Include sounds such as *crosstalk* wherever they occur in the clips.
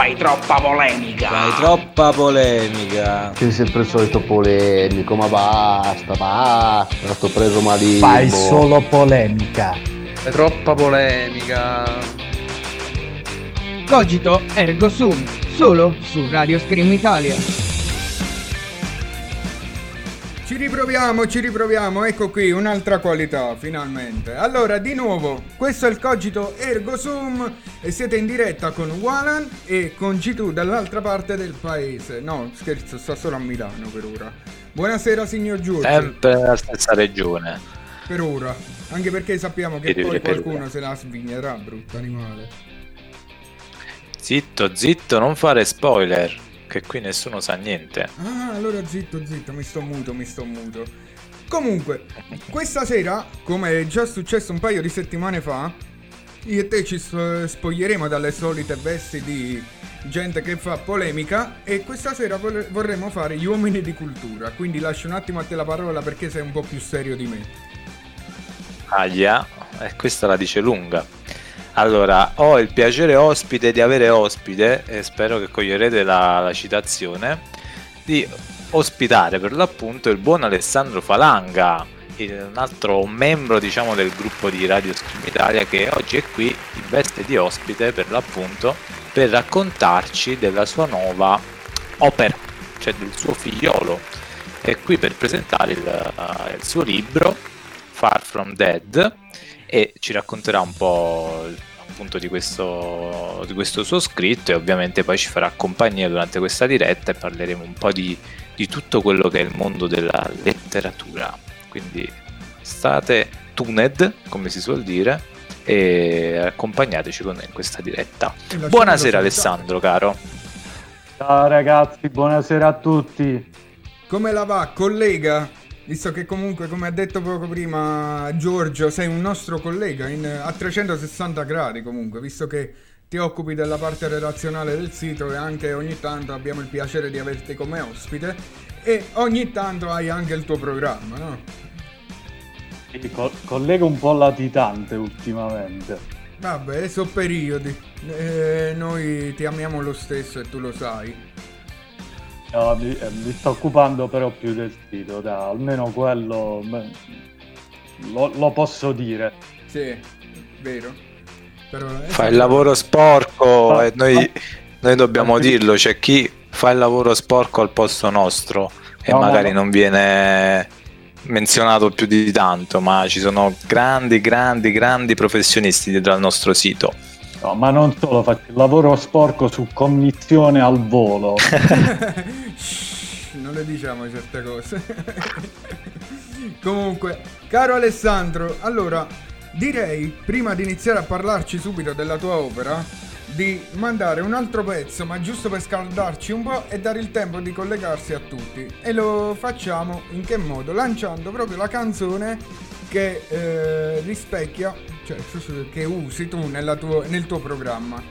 fai troppa polemica. Fai troppa polemica. Sei sempre il solito polemico, ma basta, basta, sto preso malissimo. Fai solo polemica. Fai troppa polemica. Cogito ergo sum, solo su Radio Scream Italia. Ci riproviamo, ci riproviamo, ecco qui un'altra qualità finalmente. Allora, di nuovo, questo è il Cogito Ergo Sum e siete in diretta con Walan e con G2 dall'altra parte del paese. No, scherzo, sta solo a Milano per ora. Buonasera signor Giorgio. Sempre nella stessa regione. Per ora, anche perché sappiamo che Per- poi qualcuno se la svignerà, brutto animale. Zitto, zitto, non fare spoiler, che qui nessuno sa niente. Ah, allora zitto, zitto, mi sto muto, mi sto muto. Comunque, questa sera, come è già successo un paio di settimane fa, io e te ci sp- spoglieremo dalle solite vesti di gente che fa polemica e questa sera vorremmo fare gli uomini di cultura, quindi lascio un attimo a te la parola perché sei un po' più serio di me. Aia, e questa la dice lunga. Allora, ho il piacere ospite di avere ospite, e spero che coglierete la, la citazione, di ospitare per l'appunto il buon Alessandro Falanga, il- un altro membro diciamo del gruppo di Radio Scream Italia che oggi è qui in veste di ospite per l'appunto per raccontarci della sua nuova opera, cioè del suo figliolo. È qui per presentare il, eh, il suo libro Far From Dead e ci racconterà un po' appunto di questo, di questo suo scritto e ovviamente poi ci farà compagnia durante questa diretta e parleremo un po' di, di tutto quello che è il mondo della letteratura. Quindi state tuned, come si suol dire, e accompagnateci con noi in questa diretta. Buonasera. Alessandro, caro. Ciao ragazzi, buonasera a tutti. Come la va, collega? Visto che comunque, come ha detto poco prima Giorgio, sei un nostro collega in- a 360 gradi comunque, visto che ti occupi della parte relazionale del sito e anche ogni tanto abbiamo il piacere di averti come ospite e ogni tanto hai anche il tuo programma, no? Sì, co- collego un po' latitante ultimamente. Vabbè, sono periodi. Eh, noi ti amiamo lo stesso e tu lo sai. No, mi, eh, mi sto occupando però più del sito, dai, almeno quello beh, lo, lo posso dire. Sì, vero. Però, eh, Fa il lavoro sporco Fa- e noi, fa- noi dobbiamo fa- dirlo, c'è chi fa il lavoro sporco al posto nostro e No, ma magari no. non viene menzionato più di tanto, ma ci sono grandi, grandi, grandi professionisti dietro al nostro sito. No, ma non solo, faccio il lavoro sporco su commissione al volo. *laughs* Non le diciamo certe cose. Comunque, caro Alessandro, allora direi prima di iniziare a parlarci subito della tua opera di mandare un altro pezzo, ma giusto per scaldarci un po' e dare il tempo di collegarsi a tutti. E lo facciamo in che modo? Lanciando proprio la canzone che eh, rispecchia, cioè che usi tu tuo- nel tuo programma.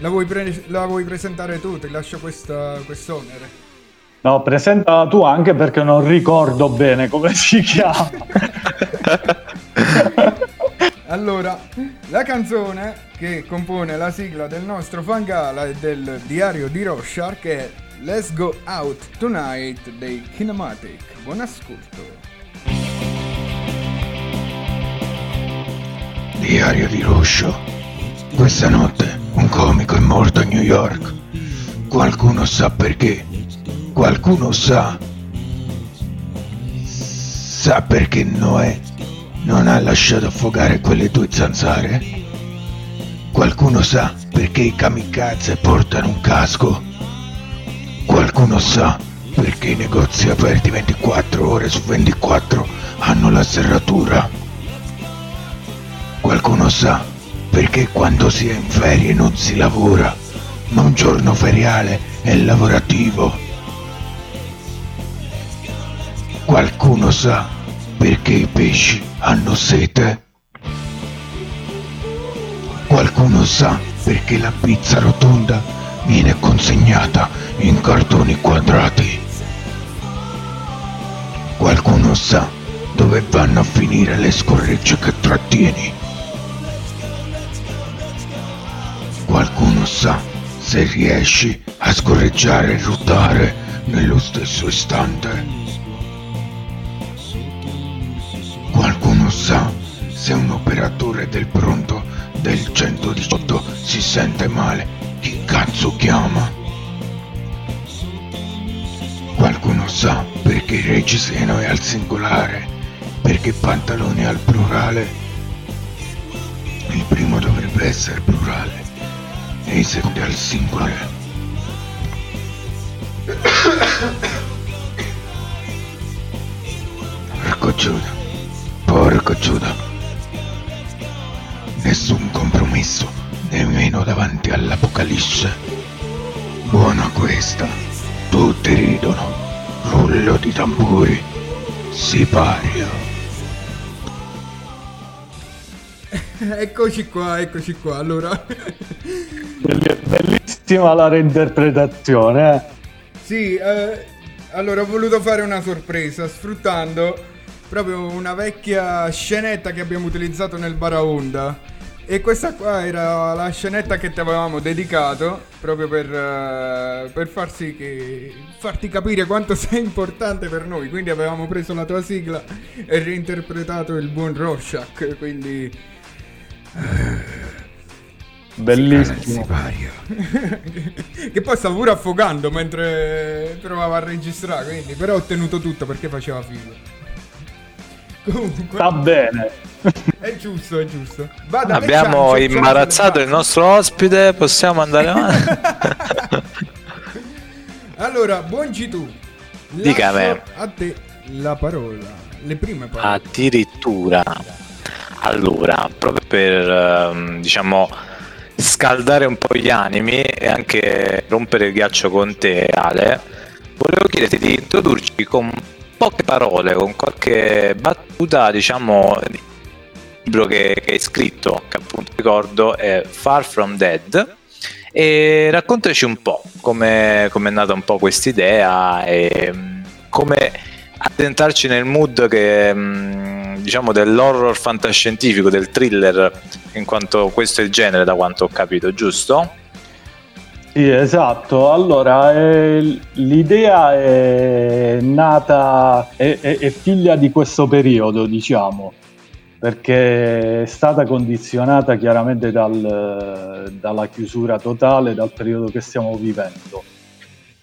La vuoi, pre- la vuoi presentare tu? Ti lascio questa, quest'onere. No, presentala tu anche perché non ricordo bene come si chiama. *laughs* Allora, la canzone che compone la sigla del nostro Fangala e del diario di Rorschach è Let's Go Out Tonight dei Kinematic. Buon ascolto. Diario di Roscio. Questa notte un comico è morto a New York. Qualcuno sa perché. Qualcuno sa. Sa perché Noè non ha lasciato affogare quelle due zanzare? Qualcuno sa perché i kamikaze portano un casco? Qualcuno sa perché i negozi aperti 24 ore su 24 hanno la serratura? Qualcuno sa perché quando si è in ferie non si lavora, ma un giorno feriale è lavorativo? Qualcuno sa perché i pesci hanno sete? Qualcuno sa perché la pizza rotonda viene consegnata in cartoni quadrati? Qualcuno sa dove vanno a finire le scorregge che trattieni? Qualcuno sa se riesci a scorreggiare e ruotare nello stesso istante. Qualcuno sa se un operatore del pronto del 118 si sente male, chi cazzo chiama? Qualcuno sa perché reggiseno è al singolare, perché pantalone è al plurale? Il primo dovrebbe essere plurale e secondo è al singolare. Porco Giuda, porco Giuda. Nessun compromesso, nemmeno davanti all'Apocalisse. Buona questa. Tutti ridono. Rullo di tamburi. Sipario. *laughs* Eccoci qua, eccoci qua. Allora, Belli- Bellissima la reinterpretazione, eh. sì, eh, allora ho voluto fare una sorpresa sfruttando proprio una vecchia scenetta che abbiamo utilizzato nel Baraonda. E questa qua era la scenetta che ti avevamo dedicato proprio per, eh, per far sì che farti capire quanto sei importante per noi. Quindi avevamo preso la tua sigla e reinterpretato il buon Rorschach. Quindi Bellissimo. *laughs* che poi stavo pure affogando mentre provavo a registrare, quindi però ho tenuto tutto perché faceva figo. Comunque, Sta bene. *laughs* è giusto, è giusto. Vada, Abbiamo Alessandro, imbarazzato il nostro ospite, possiamo andare avanti? *laughs* Allora, buon G2. Dica a me. A te la parola, le prime parole. Addirittura. Allora, proprio per ehm, diciamo scaldare un po' gli animi e anche rompere il ghiaccio con te, Ale, volevo chiederti di introdurci con poche parole, con qualche battuta, diciamo, il libro che, che hai scritto, che appunto ricordo è Far From Dead. E raccontaci un po' come è nata un po' quest'idea e mm, come addentrarci nel mood che mm, diciamo dell'horror fantascientifico, del thriller, in quanto questo è il genere da quanto ho capito, giusto? Sì, esatto. Allora, eh, l'idea è nata, è, è- è figlia di questo periodo, diciamo, perché è stata condizionata chiaramente dal- dalla chiusura totale, dal periodo che stiamo vivendo.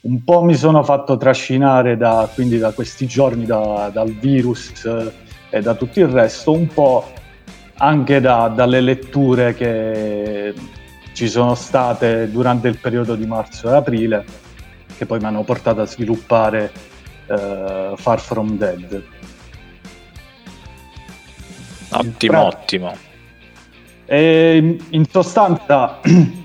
Un po' mi sono fatto trascinare da, quindi da questi giorni da- dal virus eh, e da tutto il resto, un po' anche da- dalle letture che ci sono state durante il periodo di marzo e aprile, che poi mi hanno portato a sviluppare eh, Far From Dead. Ottimo, ottimo. E in sostanza, *clears throat*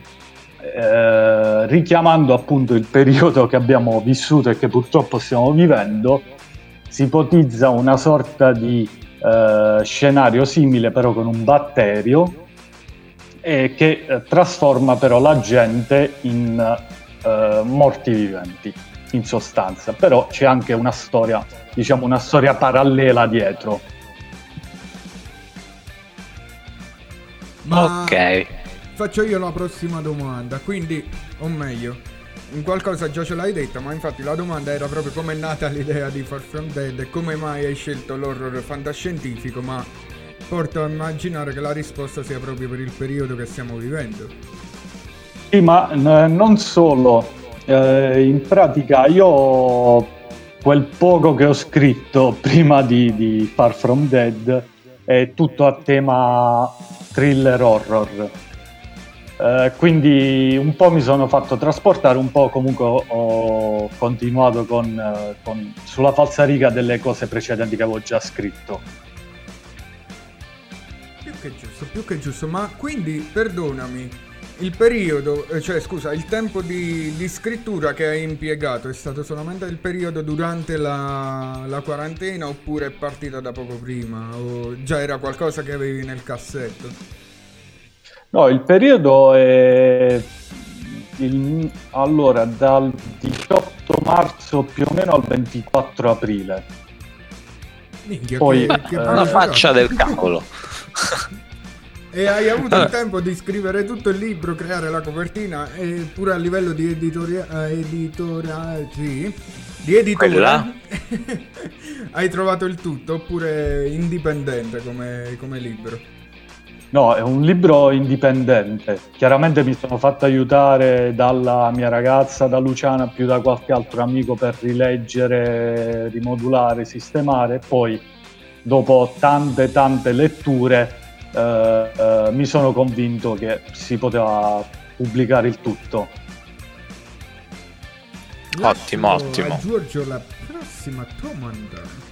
eh, richiamando appunto il periodo che abbiamo vissuto e che purtroppo stiamo vivendo, si ipotizza una sorta di eh, scenario simile però con un batterio e che eh, trasforma però la gente in eh, morti viventi in sostanza però c'è anche una storia diciamo una storia parallela dietro Ma Ok. Faccio io la prossima domanda, quindi, o meglio, in qualcosa già ce l'hai detta, ma infatti la domanda era proprio come è nata l'idea di Far From Dead e come mai hai scelto l'horror fantascientifico, ma porto a immaginare che la risposta sia proprio per il periodo che stiamo vivendo. Sì, ma n- non solo. Eh, in pratica io quel poco che ho scritto *laughs* prima di, di Far From Dead è tutto a tema thriller horror. Eh, quindi un po' mi sono fatto trasportare, un po' comunque ho, continuato con, eh, con- sulla falsariga delle cose precedenti che avevo già scritto. Più che giusto, più che giusto, ma quindi, perdonami, il periodo, eh, cioè scusa, il tempo di, di scrittura che hai impiegato è stato solamente il periodo durante la, la quarantena oppure è partita da poco prima o già era qualcosa che avevi nel cassetto? No, il periodo è il- allora dal 18 marzo più o meno al 24 aprile. Minchia, Poi, che, che eh, Una velocità. faccia del cavolo. E hai avuto il *laughs* tempo di scrivere tutto il libro, creare la copertina e pure a livello di editoria, editoriale, sì, di editora *laughs* hai trovato il tutto oppure indipendente come, come libro? No, è un libro indipendente. Chiaramente mi sono fatto aiutare dalla mia ragazza, da Luciana, più da qualche altro amico per rileggere, rimodulare, sistemare. Poi, dopo tante, tante letture, eh, eh, mi sono convinto che si poteva pubblicare il tutto. Ottimo, ottimo. Giorgio la prossima domanda.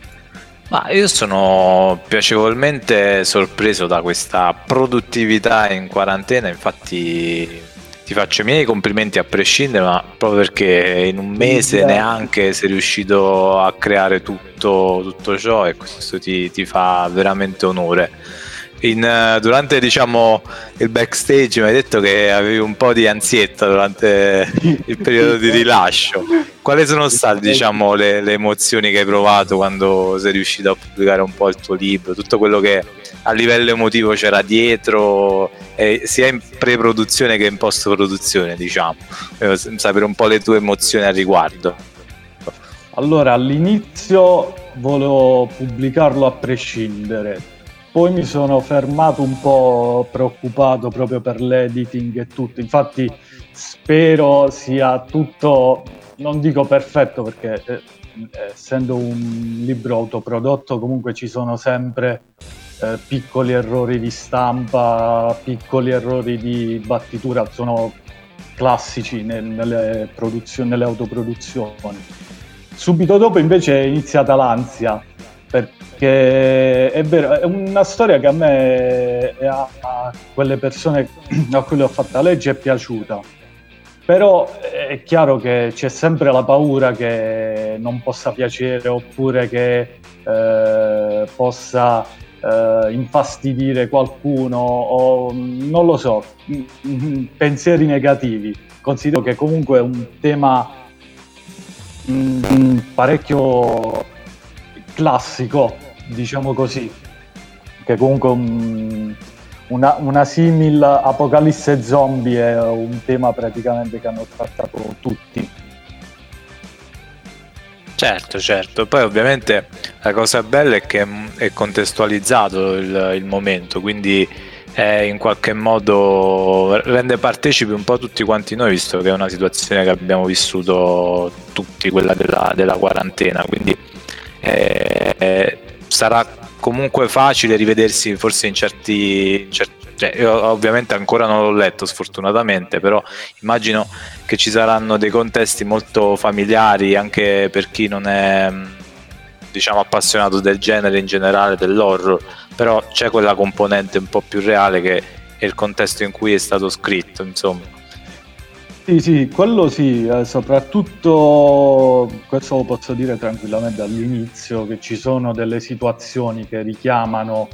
Ma io sono piacevolmente sorpreso da questa produttività in quarantena, infatti ti faccio i miei complimenti a prescindere, ma proprio perché in un mese neanche sei riuscito a creare tutto, tutto ciò e questo ti, ti fa veramente onore in, uh, durante diciamo, il backstage mi hai detto che avevi un po' di ansietta durante il periodo di rilascio. Quali sono state diciamo, le, le, emozioni che hai provato quando sei riuscito a pubblicare un po' il tuo libro? Tutto quello che a livello emotivo c'era dietro, eh, sia in pre-produzione che in post-produzione, diciamo. sapere un po' le tue emozioni al riguardo. Allora, all'inizio volevo pubblicarlo a prescindere poi mi sono fermato un po' preoccupato proprio per l'editing e tutto. Infatti spero sia tutto, non dico perfetto perché eh, essendo un libro autoprodotto comunque ci sono sempre eh, piccoli errori di stampa, piccoli errori di battitura, sono classici nel, nelle, nelle autoproduzioni. Subito dopo invece è iniziata l'ansia perché è vero, è una storia che a me e a, a quelle persone a cui l'ho fatta leggere è piaciuta. Però è chiaro che c'è sempre la paura che non possa piacere oppure che eh, possa eh, infastidire qualcuno o non lo so, pensieri negativi. Considero che comunque è un tema mh, mm, parecchio classico, diciamo così, che comunque un, una, una simil apocalisse zombie è un tema praticamente che hanno trattato tutti. Certo, certo. Poi ovviamente la cosa bella è che è contestualizzato il, il momento, quindi è in qualche modo rende partecipi un po' tutti quanti noi, visto che è una situazione che abbiamo vissuto tutti, quella della, della quarantena. Quindi eh, sarà comunque facile rivedersi forse in certi, in certi cioè, io ovviamente ancora non l'ho letto sfortunatamente, però immagino che ci saranno dei contesti molto familiari anche per chi non è diciamo appassionato del genere in generale, dell'horror, però c'è quella componente un po' più reale che è il contesto in cui è stato scritto, insomma. Sì, sì, quello sì, eh, soprattutto questo lo posso dire tranquillamente all'inizio, che ci sono delle situazioni che richiamano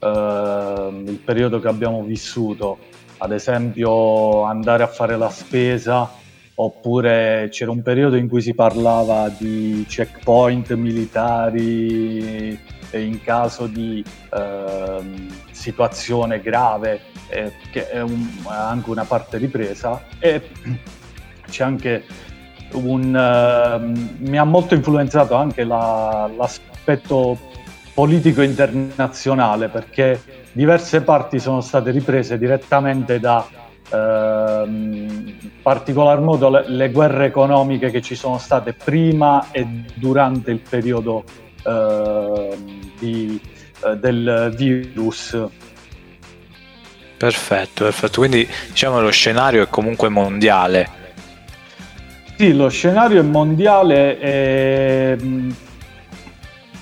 eh, il periodo che abbiamo vissuto, ad esempio andare a fare la spesa, oppure c'era un periodo in cui si parlava di checkpoint militari in caso di eh, situazione grave, eh, che è un, anche una parte ripresa, e *clears throat* c'è anche un... Uh, mi ha molto influenzato anche la, l'aspetto politico internazionale perché diverse parti sono state riprese direttamente da in particolar modo le, le, guerre economiche che ci sono state prima e durante il periodo uh, di, uh, del virus Perfetto, perfetto. Quindi diciamo lo scenario è comunque mondiale. Sì, lo scenario è mondiale e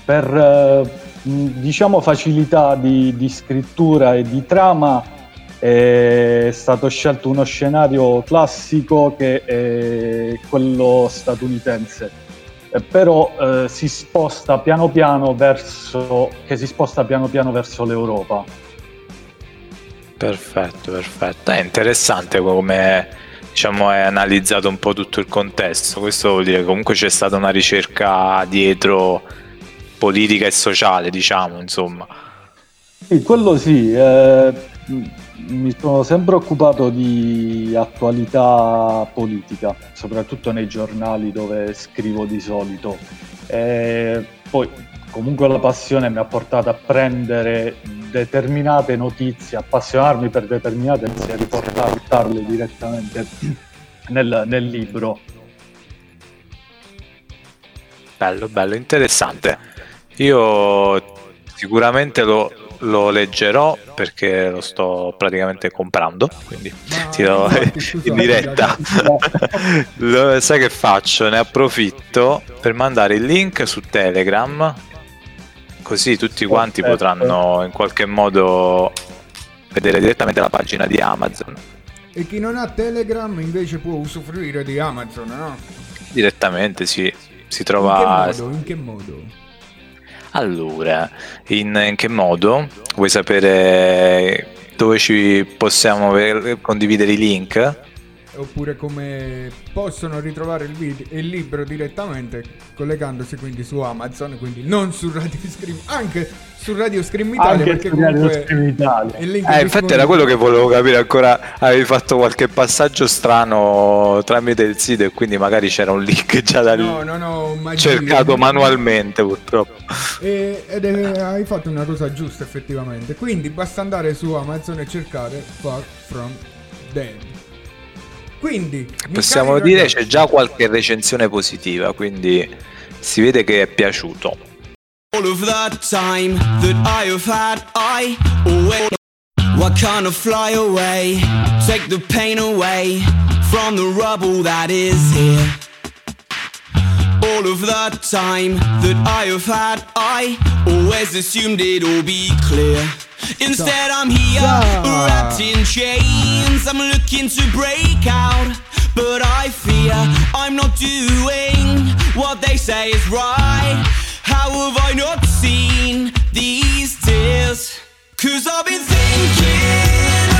per diciamo facilità di, di scrittura e di trama è stato scelto uno scenario classico che è quello statunitense eh, però eh, si sposta piano piano verso che si sposta piano piano verso l'Europa Perfetto, perfetto. È interessante come diciamo, è analizzato un po' tutto il contesto. Questo vuol dire che comunque c'è stata una ricerca dietro politica e sociale, diciamo, insomma. Sì, quello sì. Eh, mi sono sempre occupato di attualità politica, soprattutto nei giornali dove scrivo di solito. E poi comunque la passione mi ha portato a prendere determinate notizie, appassionarmi per determinate notizie e riportarle direttamente nel, nel libro. Bello, bello, interessante. Io sicuramente lo, lo leggerò perché lo sto praticamente comprando, quindi ti do *laughs* in diretta. *laughs* Lo- Sai che faccio? Ne approfitto per mandare il link su Telegram, così tutti quanti Perfetto. potranno in qualche modo vedere direttamente la pagina di Amazon. E chi non ha Telegram invece può usufruire di Amazon, no? Direttamente si, si In trova... che modo? In che modo? Allora, in, in che modo? Vuoi sapere dove ci possiamo condividere i link? Oppure come possono ritrovare il, video, il libro direttamente collegandosi quindi su Amazon, quindi non su Radio Scream, anche su Radio Scream Italia Anche perché su Radio comunque Scream Italia. Eh, infatti era quello che volevo capire ancora. Avevi fatto qualche passaggio strano tramite il sito e quindi magari c'era un link già da lì. No, no, no, magia. cercato manualmente purtroppo. E- ed è- hai fatto una cosa giusta effettivamente. Quindi basta andare su Amazon e cercare Far From Dead. Quindi Possiamo dire c'è già qualche recensione positiva, quindi si vede che è piaciuto. All of that time that I have had, I always. Why can't I fly away? Take the pain away from the rubble that is here. All of that time that I have had, I always assumed it'd all be clear. Instead, I'm here, wrapped in chains. I'm looking to break out, but I fear I'm not doing what they say is right. How have I not seen these tears? Cause I've been thinking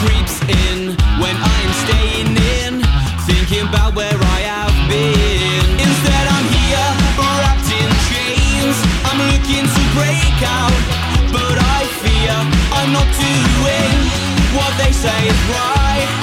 creeps in when I am staying in, thinking about where I have been. Instead, I'm here, wrapped in chains. I'm looking to break out, but I fear I'm not doing what they say is right.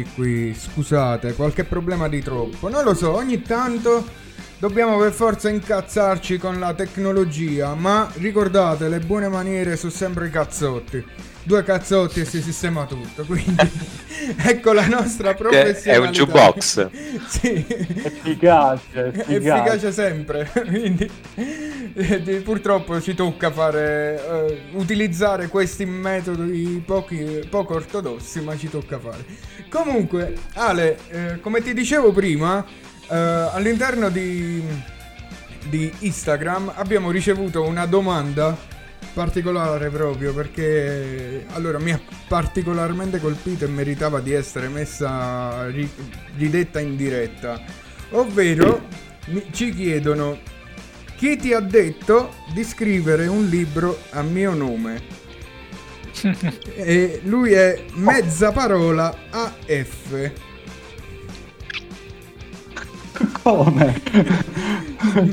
Eccoci qui. Scusate, qualche problema di troppo. Non lo so, ogni tanto dobbiamo per forza incazzarci con la tecnologia, ma ricordate, le buone maniere sono sempre i cazzotti. Due cazzotti e si sistema tutto, quindi *laughs* *laughs* ecco la nostra Che professionalità. è un jukebox. *laughs* sì. Efficace, efficace. efficace sempre. *laughs* Quindi, eh, purtroppo ci tocca fare eh, utilizzare questi metodi pochi- poco ortodossi, ma ci tocca fare. Comunque, Ale, eh, come ti dicevo prima, eh, all'interno di, di Instagram abbiamo ricevuto una domanda particolare proprio perché allora mi ha particolarmente colpito e meritava di essere messa ri- ridetta in diretta. Ovvero mi- ci chiedono chi ti ha detto di scrivere un libro a mio nome? *laughs* E lui è mezza parola AF Come?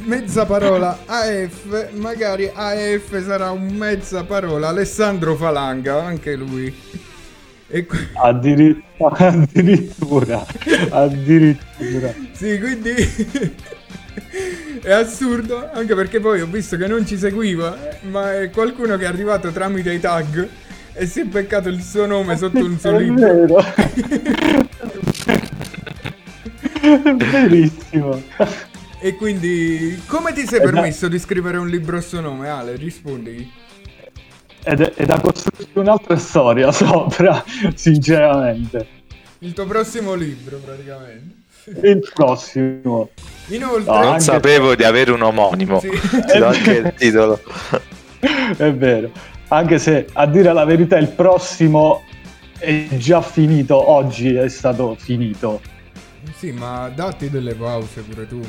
mezza parola AF, magari AF sarà un mezza parola Alessandro Falanga, anche lui. E Addiri- addirittura, addirittura. sì, quindi è assurdo, anche perché poi ho visto che non ci seguiva, ma è qualcuno che è arrivato tramite i tag e si è beccato il suo nome sotto un suo libro. *laughs* vero. Verissimo. E quindi come ti sei Eh, permesso di scrivere un libro a suo nome, Ale? Rispondi. Ed è, è da costruire un'altra storia sopra, *laughs* sinceramente. Il tuo prossimo libro, praticamente. Il prossimo. Inoltre, No, Non anche- sapevo di avere un omonimo. Sì. Ti do anche il titolo. *laughs* È vero. Anche se, a dire la verità, il prossimo è già finito. Oggi è stato finito. Sì, ma datti delle pause pure tu.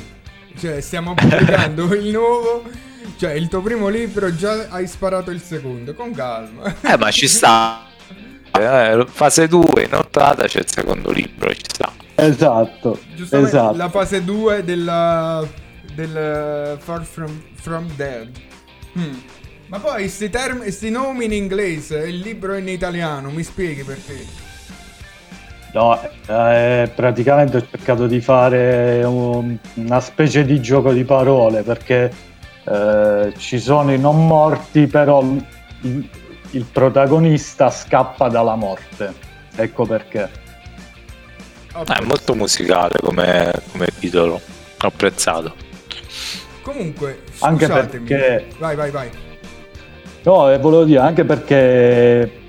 Cioè, stiamo pubblicando *laughs* il nuovo. Cioè, il tuo primo libro già hai sparato il secondo. Con calma. Eh, ma ci sta. Eh, fase 2, in ottata c'è il secondo libro, ci sta. Esatto. Giustamente esatto. la fase 2 della. del Far From, From Dead. Hmm. Ma poi sti, term- sti nomi in inglese e il libro in italiano, mi spieghi perché? No, eh, praticamente ho cercato di fare un- una specie di gioco di parole perché eh, ci sono i non morti, però il, il protagonista scappa dalla morte. Ecco perché. Eh, è molto musicale come, come titolo. Ho apprezzato. Comunque, Anche scusatemi. perché- Vai, vai, vai. No, eh, volevo dire anche perché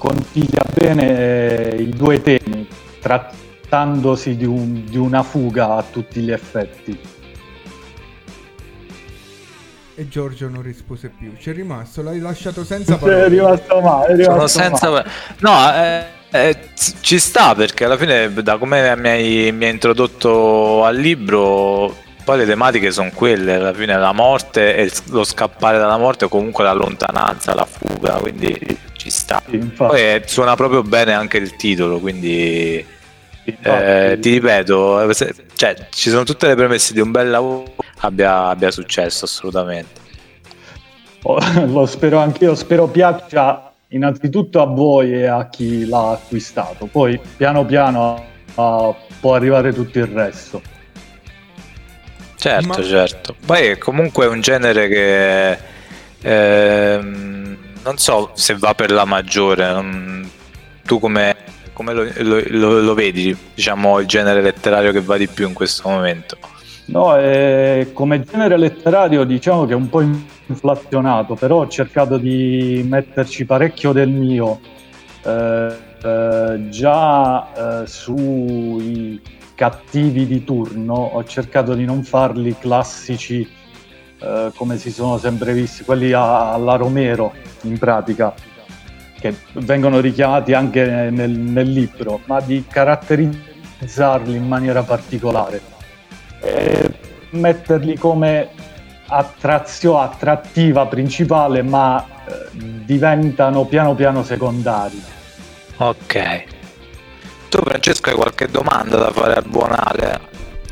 eh, consiglia bene i due temi, trattandosi di, un- di una fuga a tutti gli effetti. E Giorgio non rispose più. C'è rimasto, l'hai lasciato senza È parole. rimasto male, è Sono rimasto senza. male. No, eh, eh, ci sta perché alla fine, da come mi hai, mi hai introdotto al libro, poi le tematiche sono quelle: alla fine la morte e lo scappare dalla morte, o comunque la lontananza, la fuga. Quindi ci sta. Sì, infatti, Poi eh, suona proprio bene anche il titolo, quindi. infatti. Eh, ti ripeto, eh, se- cioè, ci sono tutte le premesse di un bel lavoro, abbia, abbia successo assolutamente. Oh, *laughs* lo spero anch'io, spero piaccia innanzitutto a voi e a chi l'ha acquistato, poi piano piano ah, può arrivare tutto il resto. Certo, Ma- certo. Poi è comunque un genere che ehm, non so se va per la maggiore. Tu come, come lo, lo- lo- lo vedi, diciamo, il genere letterario che va di più in questo momento? No, eh, come genere letterario diciamo che è un po' inflazionato, però ho cercato di metterci parecchio del mio. Eh, eh, già eh, sui cattivi di turno ho cercato di non farli classici eh, come si sono sempre visti, quelli alla Romero in pratica, che vengono richiamati anche nel, nel libro, ma di caratterizzarli in maniera particolare eh, metterli come attrazio, attrattiva principale, ma eh, diventano piano piano secondari. Ok. Tu Francesco hai qualche domanda da fare al buon Ale?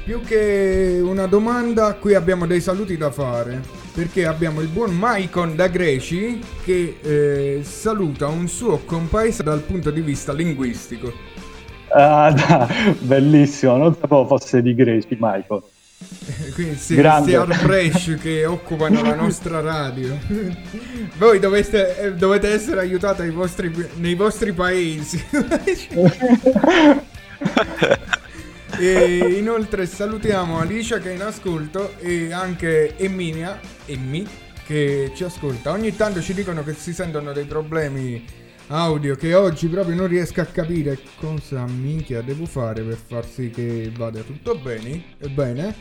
Più che una domanda, qui abbiamo dei saluti da fare. Perché abbiamo il buon Maicon da Greci che eh, saluta un suo compaese dal punto di vista linguistico. Ah, da- bellissimo, non sapevo fosse di greci, Michael. Quindi sì, questi hard che occupano la nostra radio. *laughs* Voi doveste, eh, dovete essere aiutati ai vostri- nei vostri paesi. *laughs* *laughs* e inoltre salutiamo Alicia che è in ascolto e anche Emilia, Emmi, che ci ascolta. Ogni tanto ci dicono che si sentono dei problemi audio che oggi proprio non riesco a capire cosa minchia devo fare per far sì che vada tutto bene. Bene.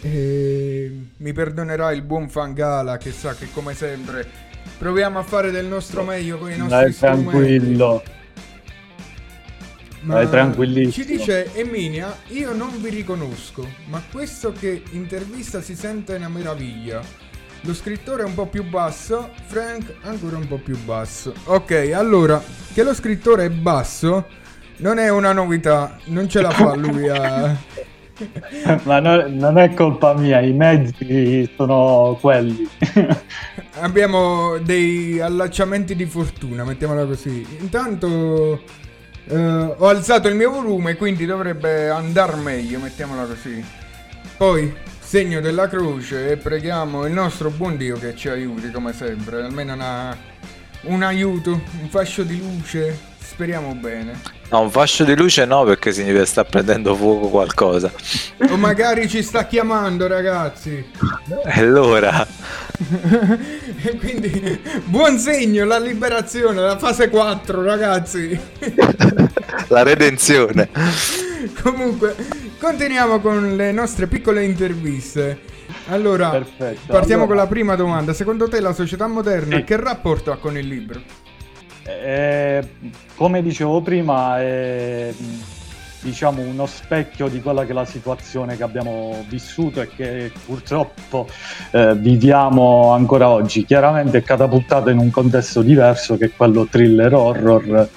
E mi perdonerà il buon Fangala che sa che come sempre proviamo a fare del nostro meglio con i nostri Dai strumenti. tranquillo. Ma Dai, tranquillissimo. Ci dice Emilia, io non vi riconosco, ma questo che intervista si sente una meraviglia. Lo scrittore è un po' più basso, Frank ancora un po' più basso. Ok, allora, che lo scrittore è basso non è una novità, non ce la fa lui a... *laughs* Ma no- non è colpa mia, i mezzi sono quelli. Abbiamo dei allacciamenti di fortuna, mettiamola così. Intanto eh, ho alzato il mio volume, quindi dovrebbe andare meglio, mettiamola così. Poi, segno della croce e preghiamo il nostro buon Dio che ci aiuti come sempre, almeno una- un aiuto, un fascio di luce, speriamo bene. No, un fascio di luce no, perché significa sta prendendo fuoco qualcosa. O magari ci sta chiamando ragazzi. *laughs* E allora, *laughs* E quindi buon segno, la liberazione, la fase 4 ragazzi. *laughs* la redenzione. Comunque, continuiamo con le nostre piccole interviste. Allora, Perfetto, partiamo allora- con la prima domanda. Secondo te la società moderna Sì. che rapporto ha con il libro? Eh, come dicevo prima, è diciamo uno specchio di quella che è la situazione che abbiamo vissuto e che purtroppo eh, viviamo ancora oggi. Chiaramente è catapultato in un contesto diverso che è quello thriller horror,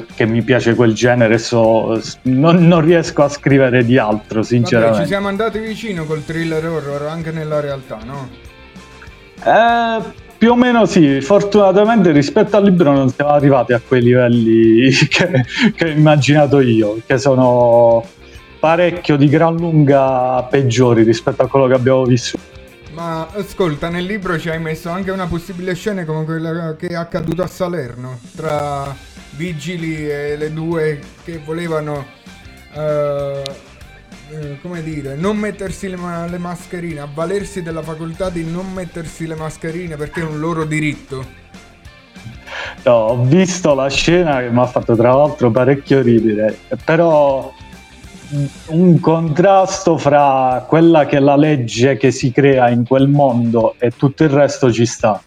perché mi piace quel genere, so- non, non riesco a scrivere di altro, Vabbè, sinceramente. ci siamo andati vicino col thriller horror anche nella realtà, no? Eh, più o meno sì, fortunatamente rispetto al libro non siamo arrivati a quei livelli *laughs* che, che ho immaginato io, che sono parecchio di gran lunga peggiori rispetto a quello che abbiamo vissuto. Ma ascolta, nel libro ci hai messo anche una possibile scena come quella che è accaduta a Salerno, tra vigili e le due che volevano, eh, eh, come dire, non mettersi le, ma- le mascherine, avvalersi della facoltà di non mettersi le mascherine perché è un loro diritto. No, ho visto la scena che mi ha fatto tra l'altro parecchio ridere, però un contrasto fra quella che è la legge che si crea in quel mondo e tutto il resto ci sta.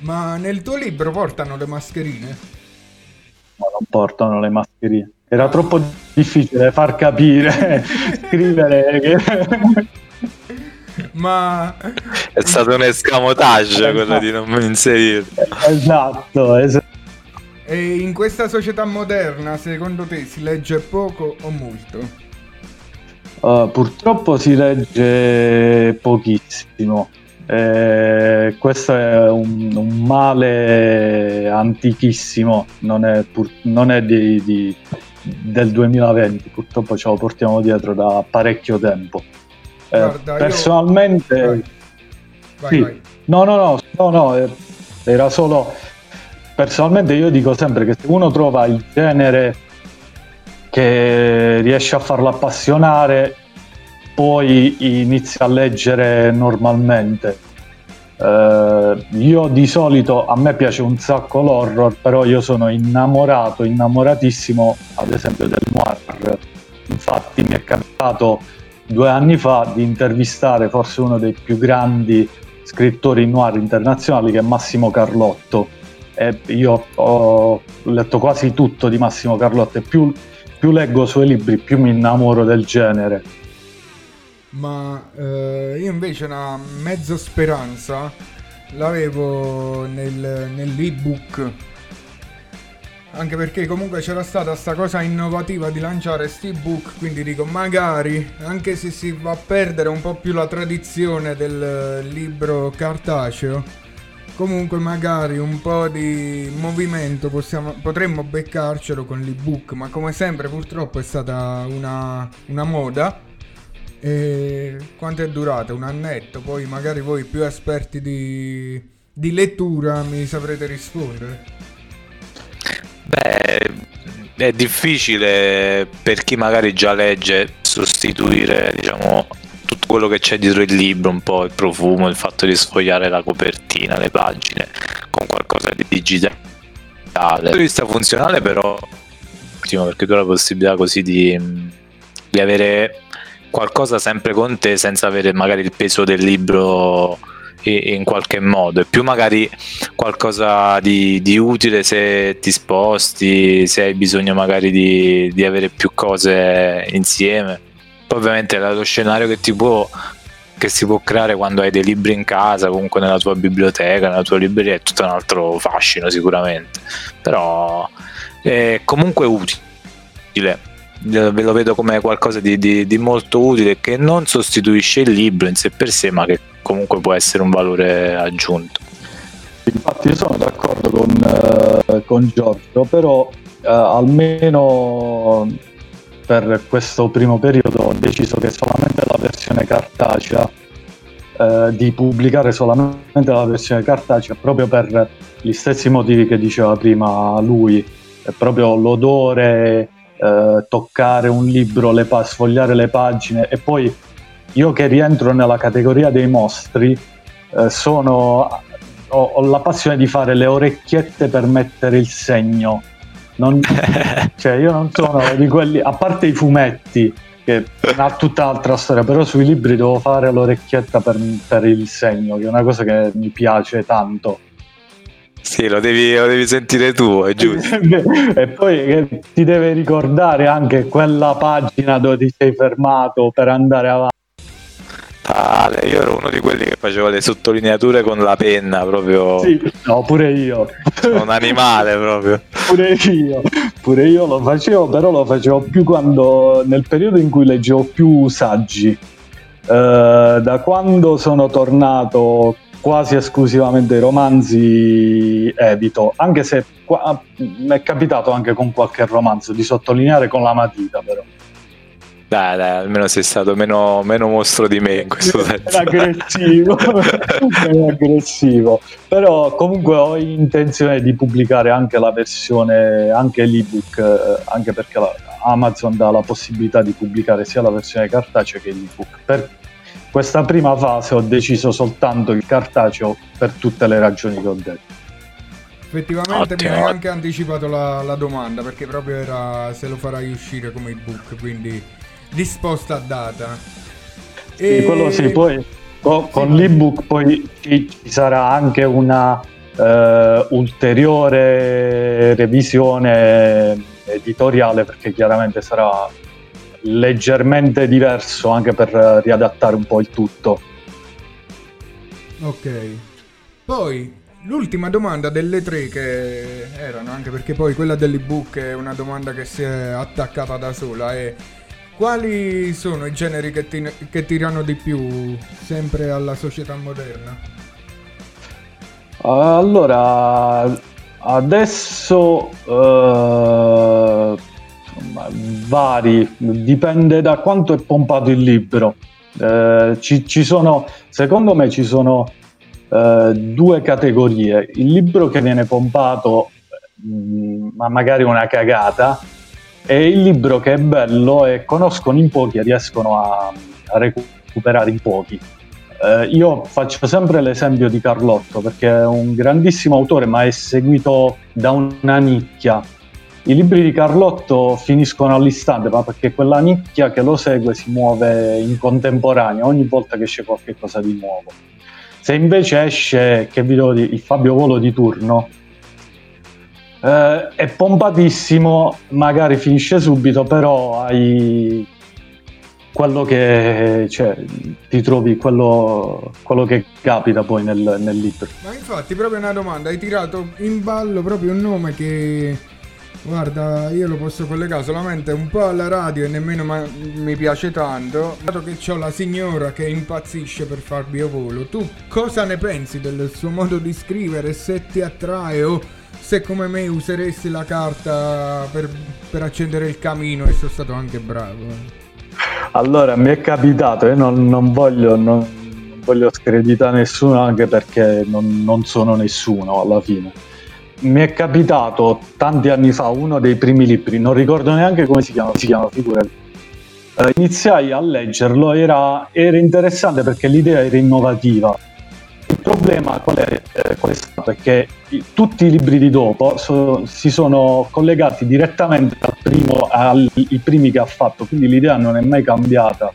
Ma nel tuo libro portano le mascherine? Ma non portano le mascherine. Era troppo difficile far capire, *laughs* scrivere che... Ma È stato un escamotage quello di non inserirlo. esatto, es- e in questa società moderna, secondo te, si legge poco o molto? Uh, purtroppo si legge pochissimo. Eh, questo è un, un male antichissimo, non è, pur- non è di- di- del 2020, purtroppo ce lo portiamo dietro da parecchio tempo. Eh, Guarda, io- personalmente, Vai, vai. Sì. vai. No, no, no, no, no, eh, era solo personalmente io dico sempre che se uno trova il genere che riesce a farlo appassionare, poi inizia a leggere normalmente. Eh, io di solito a me piace un sacco l'horror, però io sono innamorato, innamoratissimo ad esempio del noir. Infatti mi è capitato due anni fa di intervistare forse uno dei più grandi scrittori noir internazionali che è Massimo Carlotto. E io ho letto quasi tutto di Massimo Carlotto e più, più leggo i suoi libri, più mi innamoro del genere. Ma eh, io invece una mezzo speranza l'avevo nel, nell'ebook. Anche perché comunque c'era stata sta cosa innovativa di lanciare sti book, quindi dico magari, anche se si va a perdere un po' più la tradizione del libro cartaceo, comunque magari un po' di movimento possiamo, potremmo beccarcelo con l'ebook, ma come sempre purtroppo è stata una, una moda E quanto è durata? Un annetto? Poi magari voi più esperti di, di lettura mi saprete rispondere. Beh, è difficile per chi magari già legge sostituire, diciamo, tutto quello che c'è dietro il libro, un po' il profumo, il fatto di sfogliare la copertina, le pagine, con qualcosa di digitale. Dal punto di vista funzionale però, perché tu hai la possibilità così di, di avere qualcosa sempre con te senza avere magari il peso del libro in qualche modo e più magari qualcosa di, di, utile se ti sposti, se hai bisogno magari di, di avere più cose insieme. Poi ovviamente lo scenario che ti può che si può creare quando hai dei libri in casa, comunque nella tua biblioteca, nella tua libreria, è tutto un altro fascino sicuramente. Però è comunque utile ve lo vedo come qualcosa di, di, di, molto utile che non sostituisce il libro in sé per sé, ma che comunque può essere un valore aggiunto. Infatti io sono d'accordo con, uh, con Giorgio, però uh, almeno per questo primo periodo ho deciso che solamente la versione cartacea, uh, di pubblicare solamente la versione cartacea proprio per gli stessi motivi che diceva prima lui, è proprio l'odore, toccare un libro, le pa- sfogliare le pagine e poi io che rientro nella categoria dei mostri, eh, sono, ho, ho, la passione di fare le orecchiette per mettere il segno. Non, *laughs* cioè io non sono di quelli, a parte i fumetti, che ha tutt'altra storia, però sui libri devo fare l'orecchietta per, per il segno, che è una cosa che mi piace tanto. Sì, lo devi, lo devi, sentire tu, è *laughs* giusto. e poi ti deve ricordare anche quella pagina dove ti sei fermato per andare avanti totale. Io ero uno di quelli che faceva le sottolineature con la penna, proprio. Sì, no, pure io. Un animale proprio. Pure io, pure io lo facevo, però lo facevo più quando nel periodo in cui leggevo più saggi. Uh, da quando sono tornato quasi esclusivamente ai romanzi evito, anche se qua, mi è capitato anche con qualche romanzo di sottolineare con la matita però. Dai, dai, almeno sei stato meno, meno mostro di me in questo senso. aggressivo, *laughs* aggressivo. Però comunque ho intenzione di pubblicare anche la versione, anche l'ebook, eh, anche perché la, Amazon dà la possibilità di pubblicare sia la versione cartacea che l'ebook. Per questa prima fase ho deciso soltanto il cartaceo per tutte le ragioni che ho detto. Effettivamente Ottimo. mi hai anche anticipato la, la, domanda perché proprio era se lo farai uscire come ebook, quindi disposta a data. E... Sì, quello sì, poi con, con l'ebook poi ci, ci sarà anche una uh, ulteriore revisione editoriale perché chiaramente sarà leggermente diverso anche per riadattare un po' il tutto. Ok. Poi l'ultima domanda delle tre che erano, anche perché poi quella dell'ebook è una domanda che si è attaccata da sola, è quali sono i generi che, ti, che tirano di più sempre alla società moderna? Allora, adesso uh, vari, dipende da quanto è pompato il libro. Uh, ci, ci, sono, secondo me ci sono uh, due categorie. Il libro che viene pompato, mh, ma magari una cagata, e il libro che è bello e conoscono in pochi e riescono a, a recuperare in pochi. Eh, io faccio sempre l'esempio di Carlotto perché è un grandissimo autore ma è seguito da una nicchia. I libri di Carlotto finiscono all'istante ma perché quella nicchia che lo segue si muove in contemporanea ogni volta che esce qualcosa di nuovo. Se invece esce, che vi devo dire, il Fabio Volo di turno, eh, è pompatissimo, magari finisce subito, però hai quello che cioè, ti trovi, quello, quello, che capita poi nel, nel libro. Ma infatti, proprio una domanda, hai tirato in ballo proprio un nome che Guarda, io lo posso collegare solamente un po' alla radio e nemmeno ma- mi piace tanto. Dato che ho la signora che impazzisce per far biovolo, tu cosa ne pensi del suo modo di scrivere? Se ti attrae o se come me useresti la carta per, per accendere il camino e sono stato anche bravo. Allora, mi è capitato, io non, non voglio, non voglio screditare nessuno anche perché non, non sono nessuno alla fine. Mi è capitato tanti anni fa uno dei primi libri, non ricordo neanche come si chiama, si chiama figurati. Eh, iniziai a leggerlo, era, era interessante perché l'idea era innovativa il problema qual è, eh, qual è stato? È che i- tutti i libri di dopo so- si sono collegati direttamente al primo, ai primi che ha fatto, quindi l'idea non è mai cambiata.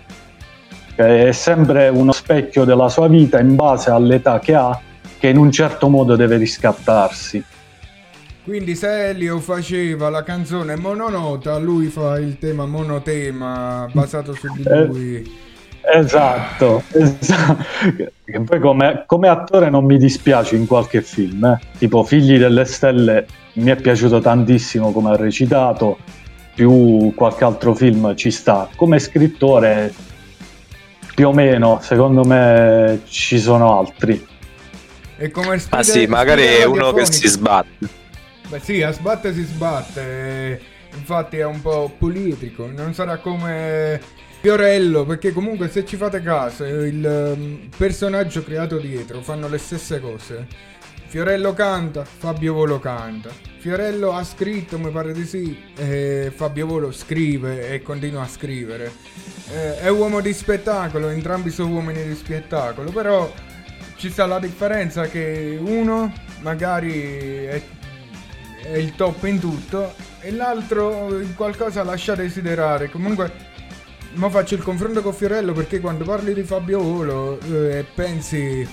È sempre uno specchio della sua vita in base all'età che ha, che in un certo modo deve riscattarsi. Quindi se Elio faceva la canzone mononota, lui fa il tema monotema basato su di Eh. lui. Esatto, esatto. Che poi come, come attore non mi dispiace in qualche film, eh. tipo Figli delle Stelle mi è piaciuto tantissimo come ha recitato, più qualche altro film ci sta. Come scrittore più o meno, secondo me ci sono altri. E come Ma stile- sì, magari è uno che si sbatte. Beh sì, a sbatte si sbatte. Infatti è un po' politico. Non sarà come Fiorello, perché comunque se ci fate caso, il ehm, personaggio creato dietro fanno le stesse cose. Fiorello canta, Fabio Volo canta. Fiorello ha scritto, mi pare di sì, e Fabio Volo scrive e continua a scrivere. Eh, è uomo di spettacolo, entrambi sono uomini di spettacolo, però ci sta la differenza che uno magari è, è il top in tutto e l'altro in qualcosa lascia desiderare. Comunque, ma faccio il confronto con Fiorello perché quando parli di Fabio Volo eh, e pensi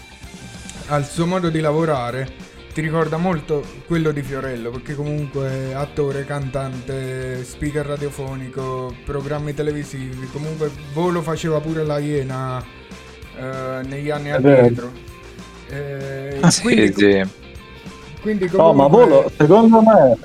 al suo modo di lavorare, ti ricorda molto quello di Fiorello, perché comunque attore, cantante, speaker radiofonico, programmi televisivi, comunque Volo faceva pure la Iena eh, negli anni addietro. Eh, Ah, Sì, quindi, sì. Quindi No, ma comunque- Volo, secondo me,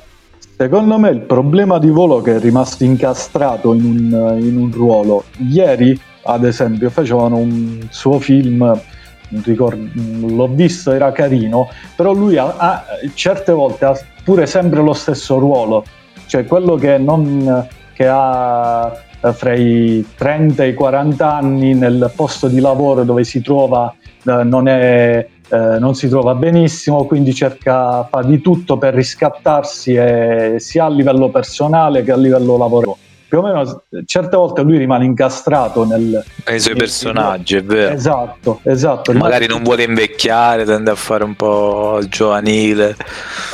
secondo me il problema di Volo che è rimasto incastrato in un, in un ruolo. Ieri, ad esempio, facevano un suo film, non ricordo, l'ho visto, era carino, però lui ha, ha- certe volte ha pure sempre lo stesso ruolo, cioè quello che, non, che ha eh, fra i 30 e i 40 anni nel posto di lavoro dove si trova eh, non è eh, non si trova benissimo, quindi cerca fa di tutto per riscattarsi eh, sia a livello personale che a livello lavorativo. Più o meno certe volte lui rimane incastrato nel... Nei suoi personaggi, è vero. Esatto, esatto. Magari non vuole invecchiare, tende a fare un po' il giovanile.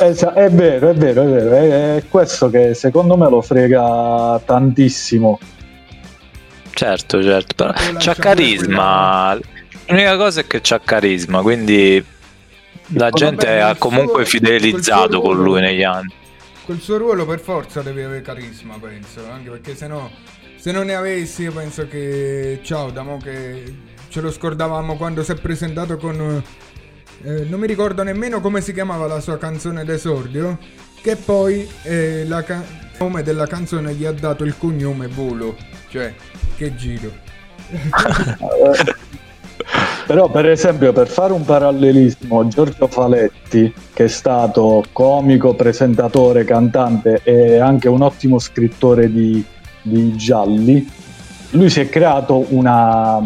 Esa- è vero, è vero, è vero. È, è questo che secondo me lo frega tantissimo. Certo, certo, però c'ha carisma. L'unica cosa è che c'ha carisma, quindi la gente ha comunque suo- fidelizzato con lui negli anni. Col suo ruolo per forza devi avere carisma, penso, anche perché se no, se non ne avessi io penso che, ciao, da mo che ce lo scordavamo quando si è presentato con, eh, non mi ricordo nemmeno come si chiamava la sua canzone d'esordio, che poi eh, la ca- il nome della canzone gli ha dato il cognome Volo, cioè, che giro. *laughs* *laughs* Però, per esempio, per fare un parallelismo, Giorgio Faletti, che è stato comico, presentatore, cantante e anche un ottimo scrittore di, di gialli, lui si è creato una,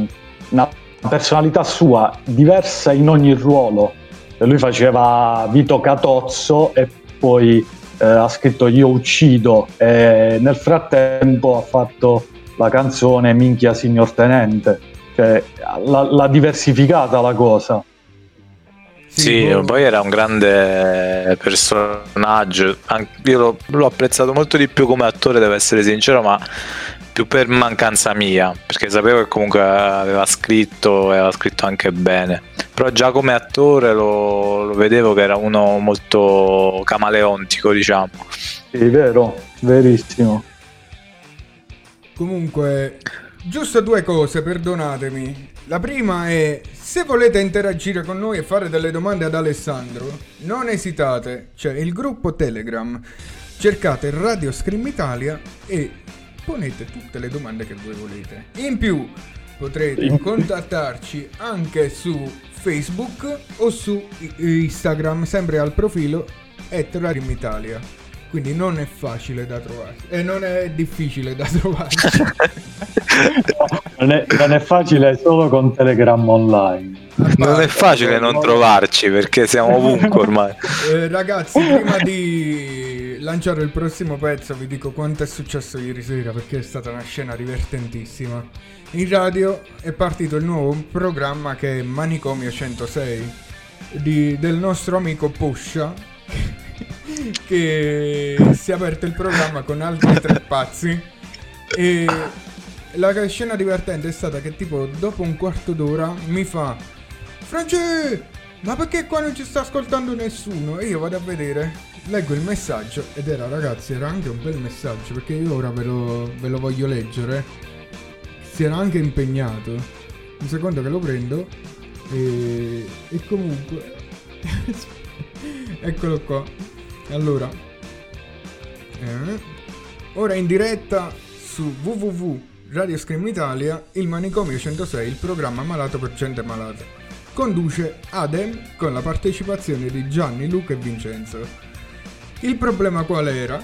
una personalità sua diversa in ogni ruolo. Lui faceva Vito Catozzo e poi eh, ha scritto Io uccido e nel frattempo ha fatto la canzone Minchia signor tenente. Cioè, l'ha, l'ha diversificata la cosa. Sì, Volo- poi era un grande personaggio. Io l'ho, l'ho apprezzato molto di più come attore, devo essere sincero, ma più per mancanza mia, perché sapevo che comunque aveva scritto e aveva scritto anche bene. Però già come attore lo, lo vedevo che era uno molto camaleontico, diciamo. Sì, vero, verissimo. Comunque, giusto due cose, perdonatemi. La prima è, se volete interagire con noi e fare delle domande ad Alessandro, non esitate, c'è il gruppo Telegram, cercate Radio Scream Italia e ponete tutte le domande che voi volete. In più, potrete contattarci anche su Facebook o su Instagram, sempre al profilo Scream Italia. Quindi non è facile da trovare. E non è difficile da trovare. non, è, non è facile solo con Telegram online. Non è facile non trovarci perché siamo ovunque ormai. *laughs* Eh, ragazzi, prima di lanciare il prossimo pezzo vi dico quanto è successo ieri sera perché è stata una scena divertentissima. In radio è partito il nuovo programma che è Manicomio 106 di, del nostro amico Pusha che si è aperto il programma con altri tre pazzi. E la scena divertente è stata che tipo dopo un quarto d'ora mi fa France ma perché qua non ci sta ascoltando nessuno? E io vado a vedere leggo il messaggio ed era ragazzi era anche un bel messaggio perché io ora ve lo, ve lo voglio leggere. Si era anche impegnato. Un secondo che lo prendo e, e comunque *laughs* eccolo qua allora eh, ora in diretta su www Radio Scream Italia il Manicomio 106 il programma malato per gente malata conduce Adem con la partecipazione di Gianni, Luca e Vincenzo il problema qual era?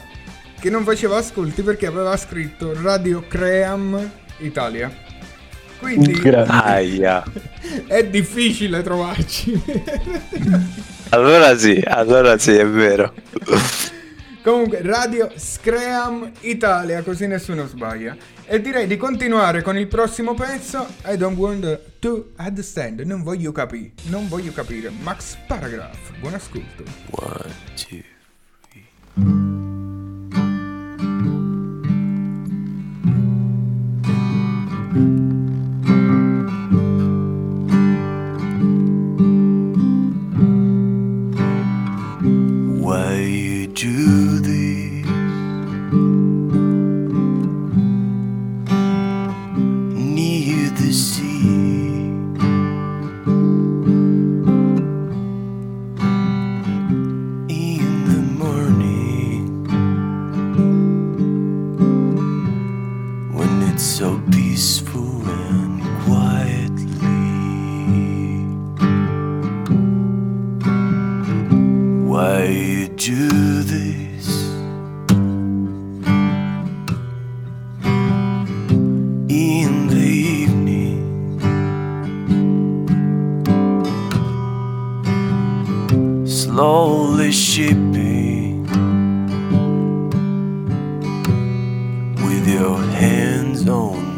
che non faceva ascolti perché aveva scritto Radio Cream Italia quindi Aia. *laughs* è difficile trovarci. *laughs* Allora sì, allora sì, è vero. Comunque, Radio Scream Italia, così nessuno sbaglia. E direi di continuare con il prossimo pezzo. I don't want to understand. Non voglio capire. Non voglio capire. Max Paragraph. Buon ascolto. One, two, three. zone.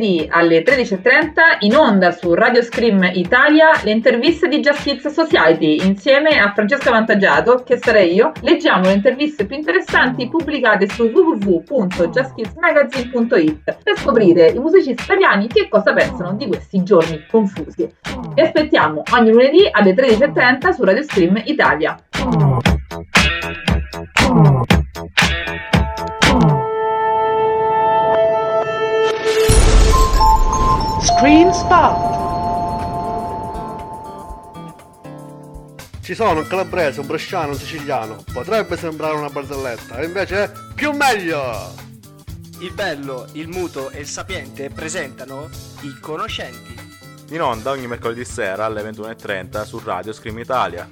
Lunedì alle 13.30 in onda su Radio Scream Italia le interviste di Just Kids Society insieme a Francesca Vantaggiato, che sarei io, leggiamo le interviste più interessanti pubblicate su www.justkidsmagazine.it per scoprire i musicisti italiani che cosa pensano di questi giorni confusi. Vi aspettiamo ogni lunedì alle 13.30 su Radio Scream Italia. Screen Spot! Ci sono un calabrese, un bresciano, un siciliano. Potrebbe sembrare una barzelletta, invece è più meglio! Il bello, il muto e il sapiente presentano i conoscenti. In onda ogni mercoledì sera alle 21.30 su Radio Scream Italia.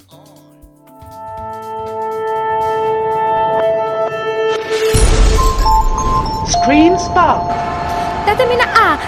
Screen Spot! Datemi una A,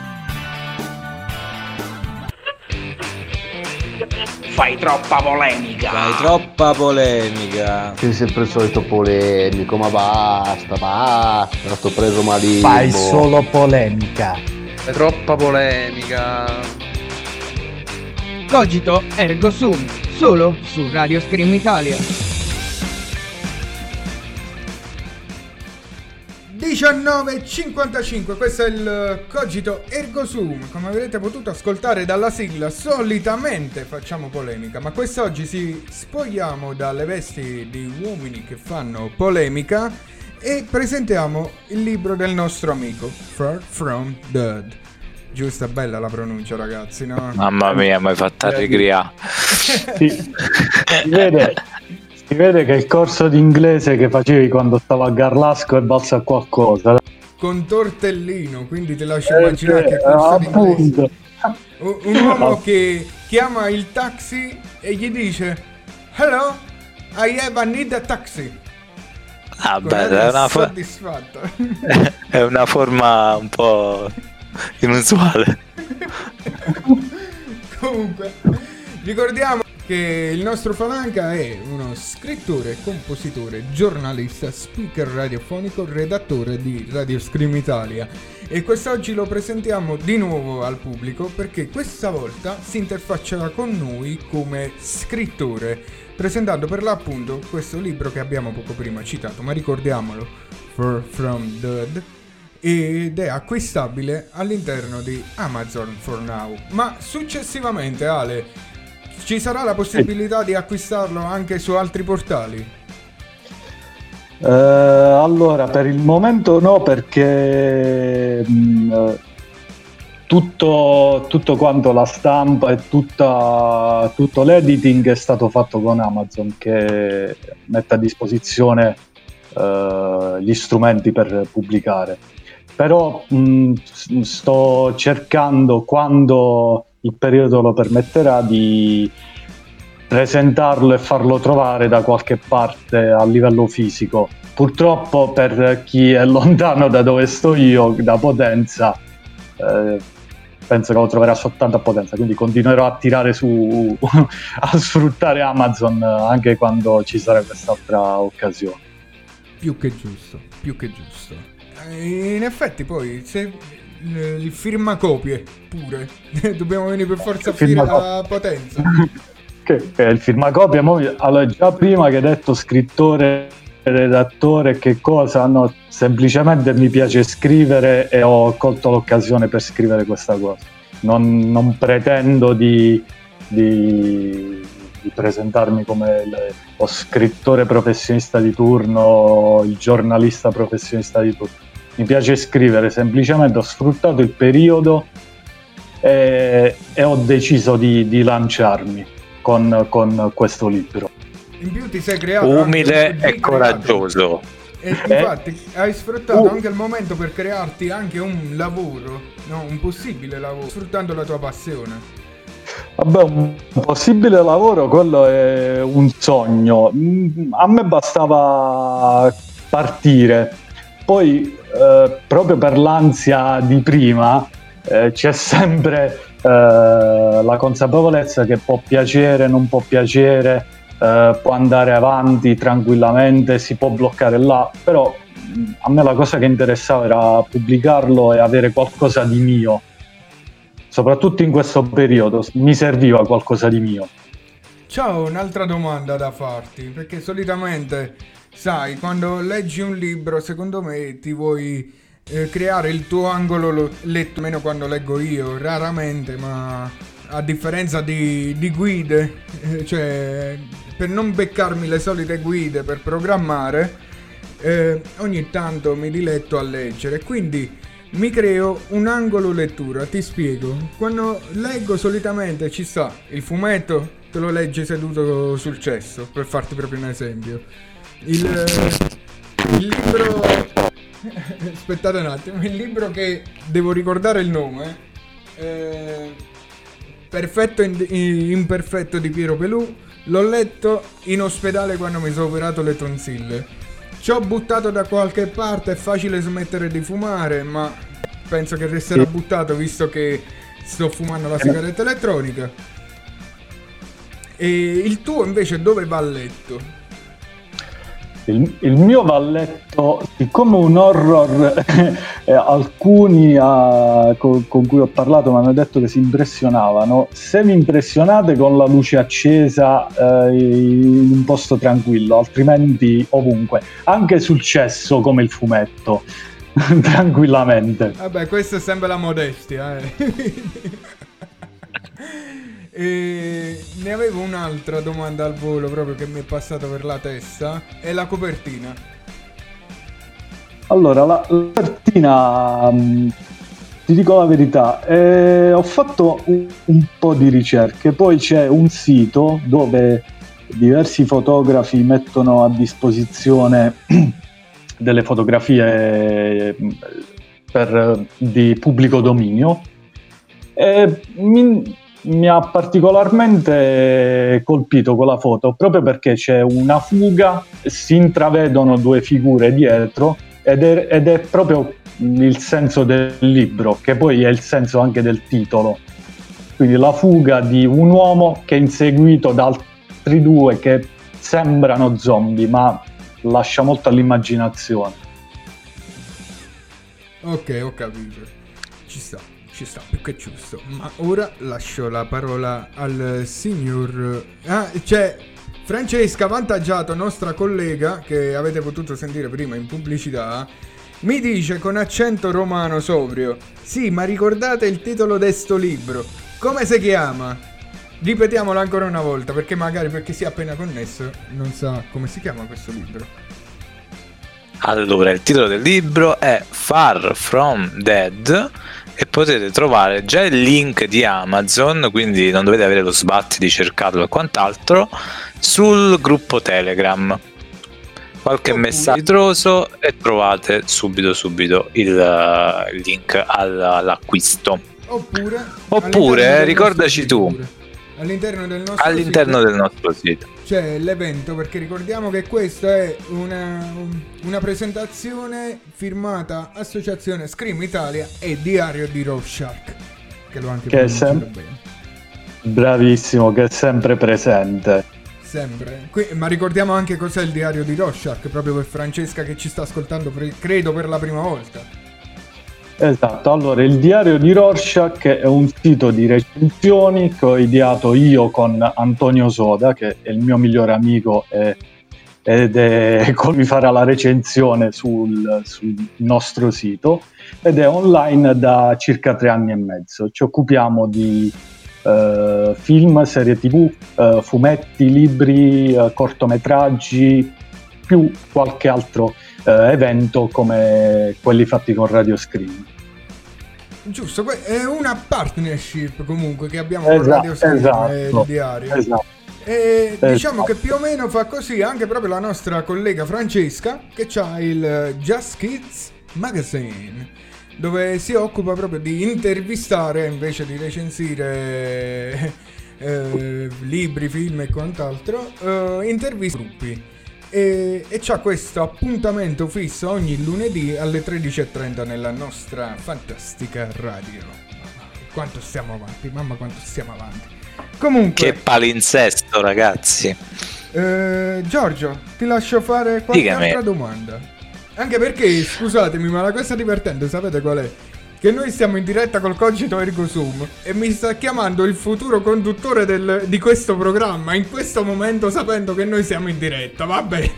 Fai troppa polemica. Fai troppa polemica. Sei sempre il solito polemico, ma basta, basta. Sto preso malissimo. Fai solo polemica. Fai troppa polemica. Cogito ergo sum, solo su Radio Scream Italia. 19.55, questo è il Cogito Ergo Sum. Come avrete potuto ascoltare dalla sigla, solitamente facciamo polemica, ma quest'oggi si spogliamo dalle vesti di uomini che fanno polemica e presentiamo il libro del nostro amico, Far From Dead. Giusta, bella la pronuncia, ragazzi, no? Mamma mia, mi hai fatto allegria. Si, si vede, si vede che il corso di inglese che facevi quando stavo a Garlasco è valso a qualcosa. Con tortellino, quindi ti lascio Eh, immaginare che eh, corso di inglese. appunto. Un un uomo che chiama il taxi e gli dice Hello, I have a need a taxi. Vabbè, Guarda, è una, fo- soddisfatto. *laughs* è una forma un po' inusuale. *laughs* Comunque, ricordiamo che il nostro Falanca è uno scrittore, compositore, giornalista, speaker radiofonico, redattore di Radio Scream Italia. E quest'oggi lo presentiamo di nuovo al pubblico perché questa volta si interfaccerà con noi come scrittore, presentando per l'appunto questo libro che abbiamo poco prima citato, ma ricordiamolo, For From Dead, ed è acquistabile all'interno di Amazon for Now. Ma successivamente, Ale, ci sarà la possibilità di acquistarlo anche su altri portali? Eh, allora, per il momento no, perché mh, eh, tutto, tutto quanto la stampa e tutta- tutto l'editing è stato fatto con Amazon che mette a disposizione eh, gli strumenti per pubblicare. Però mh, s- sto cercando, quando il periodo lo permetterà, di presentarlo e farlo trovare da qualche parte a livello fisico. Purtroppo per chi è lontano da dove sto io, da Potenza, eh, penso che lo troverà soltanto a potenza, quindi continuerò a tirare su, *laughs* a sfruttare Amazon anche quando ci sarà quest'altra occasione. Più che giusto, più che giusto. Eh, in effetti poi se il firmacopie pure, *laughs* dobbiamo venire per forza a finire la potenza. *laughs* che, è il firmacopie, allora già prima che hai detto scrittore redattore che cosa? No, semplicemente mi piace scrivere e ho colto l'occasione per scrivere questa cosa. Non, non pretendo di, di, di, presentarmi come il, lo scrittore professionista di turno, il giornalista professionista di turno. Mi piace scrivere, semplicemente ho sfruttato il periodo e, e ho deciso di, di lanciarmi con, con questo libro. In più ti sei creato umile e coraggioso. E infatti eh? hai sfruttato uh. anche il momento per crearti anche un lavoro, no? un possibile lavoro, sfruttando la tua passione. Vabbè, un possibile lavoro, quello è un sogno. Mm, a me bastava partire. Poi, eh, proprio per l'ansia di prima, eh, c'è sempre eh, la consapevolezza che può piacere, non può piacere, eh, può andare avanti tranquillamente, si può bloccare là, però a me la cosa che interessava era pubblicarlo e avere qualcosa di mio, soprattutto in questo periodo mi serviva qualcosa di mio. Ciao, un'altra domanda da farti, perché solitamente, sai, quando leggi un libro, secondo me ti vuoi eh, creare il tuo angolo letto, meno quando leggo io, raramente, ma a differenza di, di guide, eh, cioè per non beccarmi le solite guide per programmare, eh, ogni tanto mi diletto a leggere. Quindi mi creo un angolo lettura, ti spiego. Quando leggo solitamente ci sta il fumetto, te lo leggi seduto sul cesso, per farti proprio un esempio. Il, il libro... *laughs* Aspettate un attimo, il libro che devo ricordare il nome. Eh, Perfetto in, imperfetto di Piero Pelù L'ho letto in ospedale quando mi sono operato le tonsille. Ci ho buttato da qualche parte, è facile smettere di fumare, ma penso che resterà buttato visto che sto fumando la sigaretta elettronica. E il tuo invece dove va a letto? Il, il, mio valletto, siccome un horror, *laughs* eh, alcuni uh, con, con, cui ho parlato mi hanno detto che si impressionavano, se vi impressionate con la luce accesa eh, in un posto tranquillo, altrimenti ovunque, anche sul cesso come il fumetto, *laughs* tranquillamente. Vabbè, questa è sempre la modestia. Eh. *laughs* E ne avevo un'altra domanda al volo proprio che mi è passata per la testa. È la copertina. Allora, la, la copertina, um, ti dico la verità, eh, ho fatto un, un, po' di ricerche, poi c'è un sito dove diversi fotografi mettono a disposizione *clears throat* delle fotografie mm, per, di pubblico dominio. E mi, mi ha particolarmente colpito quella foto proprio perché c'è una fuga, si intravedono due figure dietro ed è, ed è, proprio il senso del libro, che poi è il senso anche del titolo. Quindi la fuga di un uomo che è inseguito da altri due che sembrano zombie, ma lascia molto all'immaginazione. Ok, ho capito. Ci sta ci sta più che giusto. Ma ora lascio la parola al signor. Ah, c'è Francesca Vantaggiato, nostra collega, che avete potuto sentire prima in pubblicità. Mi dice con accento romano sobrio: Sì, ma ricordate il titolo di sto libro? Come si chiama? Ripetiamolo ancora una volta, perché magari per chi si è appena connesso non sa come si chiama questo libro. Allora, il titolo del libro è Far From Dead e potete trovare già il link di Amazon, quindi non dovete avere lo sbatti di cercarlo e quant'altro, sul gruppo Telegram. Qualche messaggio ritroso e trovate subito subito il, il link all'acquisto. Oppure, Oppure ricordaci tu. All'interno del nostro all'interno sito. del nostro sito c'è l'evento perché ricordiamo che questa è una, una, presentazione firmata Associazione Scream Italia e Diario di Rorschach che l'ho anche Che è pronunciato sem- bene. Bravissimo, che è sempre presente. Sempre. Qui- ma ricordiamo anche cos'è il diario di Rorschach, proprio per Francesca che ci sta ascoltando, credo per la prima volta. Esatto, allora il diario di Rorschach è un sito di recensioni che ho ideato io con Antonio Soda, che è il mio migliore amico e- ed è *laughs* colui farà la recensione sul, sul nostro sito ed è online da circa tre anni e mezzo. Ci occupiamo di eh, film, serie tv, eh, fumetti, libri, eh, cortometraggi, più qualche altro evento come quelli fatti con Radio Screen. Giusto, è una partnership comunque che abbiamo con Esatto, Radio Screen esatto, e il diario. esatto. E diciamo che più o meno fa così anche proprio la nostra collega Francesca che ha il Just Kids Magazine dove si occupa proprio di intervistare invece di recensire eh, libri, film e quant'altro, eh, intervista gruppi. E, e c'ha questo appuntamento fisso ogni lunedì alle 13.30 nella nostra fantastica radio. Mamma, Quanto stiamo avanti, mamma quanto stiamo avanti. Comunque, Che palinsesto, ragazzi. eh, Giorgio, ti lascio fare qualche Dicami. altra domanda. Anche perché, scusatemi, ma la cosa divertente, sapete qual è? Che noi stiamo in diretta col Cogito Ergo Sum e mi sta chiamando il futuro conduttore del- di questo programma in questo momento sapendo che noi siamo in diretta, vabbè.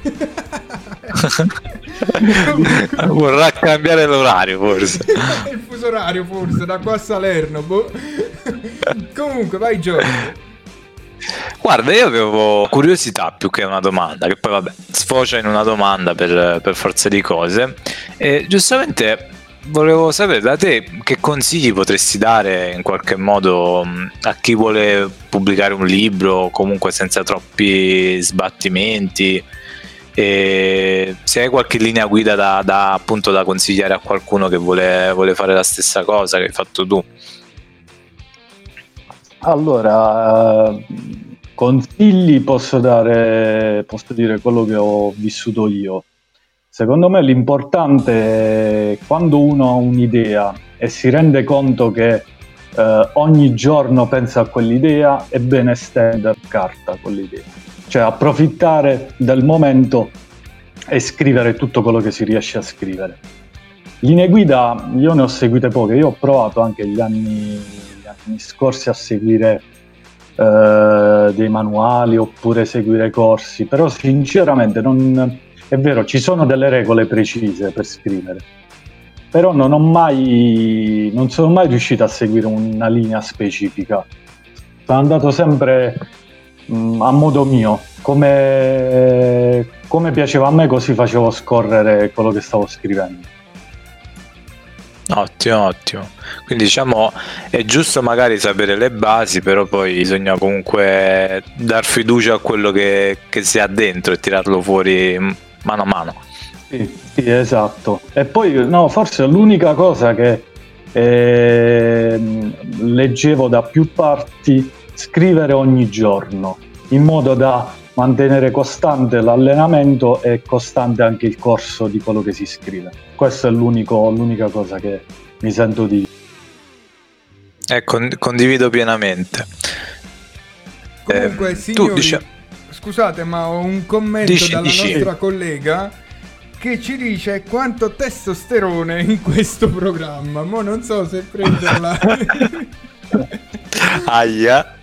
*laughs* Vorrà cambiare l'orario, forse. *laughs* il fuso orario forse, da qua a Salerno, boh. Comunque, vai Giorgio. Guarda, io avevo curiosità più che una domanda, che poi vabbè, sfocia in una domanda per, per forza di cose. E giustamente volevo sapere da te che consigli potresti dare in qualche modo mh, a chi vuole pubblicare un libro, comunque senza troppi sbattimenti. E se hai qualche linea guida da, da, appunto da consigliare a qualcuno che vuole, vuole fare la stessa cosa che hai fatto tu. Allora, consigli posso dare, posso dire quello che ho vissuto io. Secondo me l'importante è quando uno ha un'idea e si rende conto che eh, ogni giorno pensa a quell'idea, è bene stendere carta quell'idea. Cioè approfittare del momento e scrivere tutto quello che si riesce a scrivere. Linee guida io ne ho seguite poche, io ho provato anche gli anni, gli anni scorsi a seguire eh, dei manuali oppure seguire corsi, però sinceramente non, è vero, ci sono delle regole precise per scrivere, però non ho mai, non sono mai riuscito a seguire una linea specifica. Sono andato sempre mh, a modo mio, come, come piaceva a me, così facevo scorrere quello che stavo scrivendo. Ottimo, ottimo. Quindi diciamo è giusto magari sapere le basi, però poi bisogna comunque dar fiducia a quello che, che si ha dentro e tirarlo fuori mm, mano a mano. Sì, sì, esatto. E poi, no, forse l'unica cosa che ehm, leggevo da più parti, scrivere ogni giorno, in modo da mantenere costante l'allenamento e costante anche il corso di quello che si scrive. Questa è l'unico- l'unica cosa che mi sento di Eh, con- condivido pienamente. Comunque, Eh, tu signori, dici- scusate, ma ho un commento Dici, dalla dici. nostra collega che ci dice quanto testosterone in questo programma. Mo' non so se prenderla. *laughs* Aia.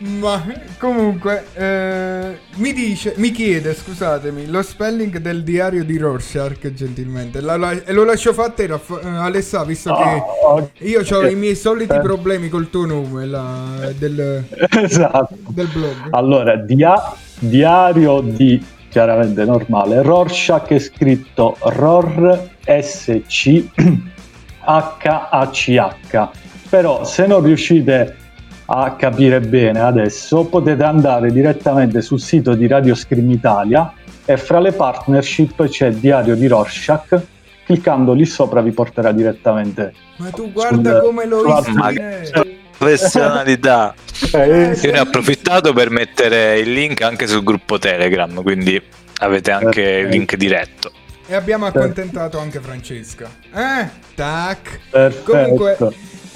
Ma comunque eh, mi dice, mi chiede, scusatemi, lo spelling del diario di Rorschach, gentilmente. La- la- e lo lascio fare a te, Raff- eh, Alessà, visto che io ho i miei soliti Eh. problemi col tuo nome la- del, esatto. del blog. Allora, dia- diario di chiaramente normale. Rorschach è scritto ROR S C *clears throat* H A C H. Però se non riuscite a capire bene adesso, potete andare direttamente sul sito di Radio Scream Italia e fra le partnership c'è Diario di Rorschach. Cliccando lì sopra vi porterà direttamente Ma tu guarda come lo ispiri. Professionalità. Eh, Io ne ho approfittato per mettere il link anche sul gruppo Telegram, quindi avete anche il link diretto. E abbiamo accontentato anche Francesca. Eh? Tac. Perfetto. Comunque,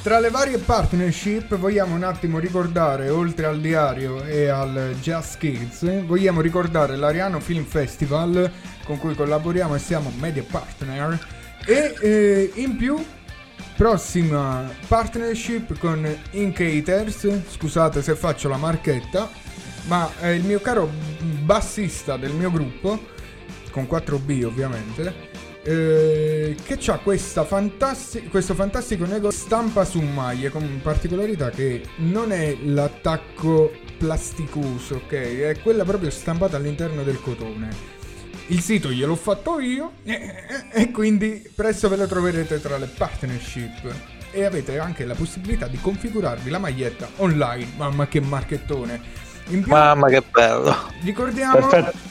Tra le varie partnership vogliamo un attimo ricordare, oltre al diario e al Jazz Kids, vogliamo ricordare l'Ariano Film Festival con cui collaboriamo e siamo media partner e eh, in più prossima partnership con Inkaters, scusate se faccio la marchetta, ma è il mio caro bassista del mio gruppo, con 4B ovviamente, eh, che ha fantassi- questo fantastico negozio stampa su maglie con particolarità che non è l'attacco plasticoso, ok? È quella proprio stampata all'interno del cotone. Il sito gliel'ho fatto io e quindi presto ve lo troverete tra le partnership e avete anche la possibilità di configurarvi la maglietta online. Mamma che marchettone! Più, Mamma che bello! Ricordiamo Perfetto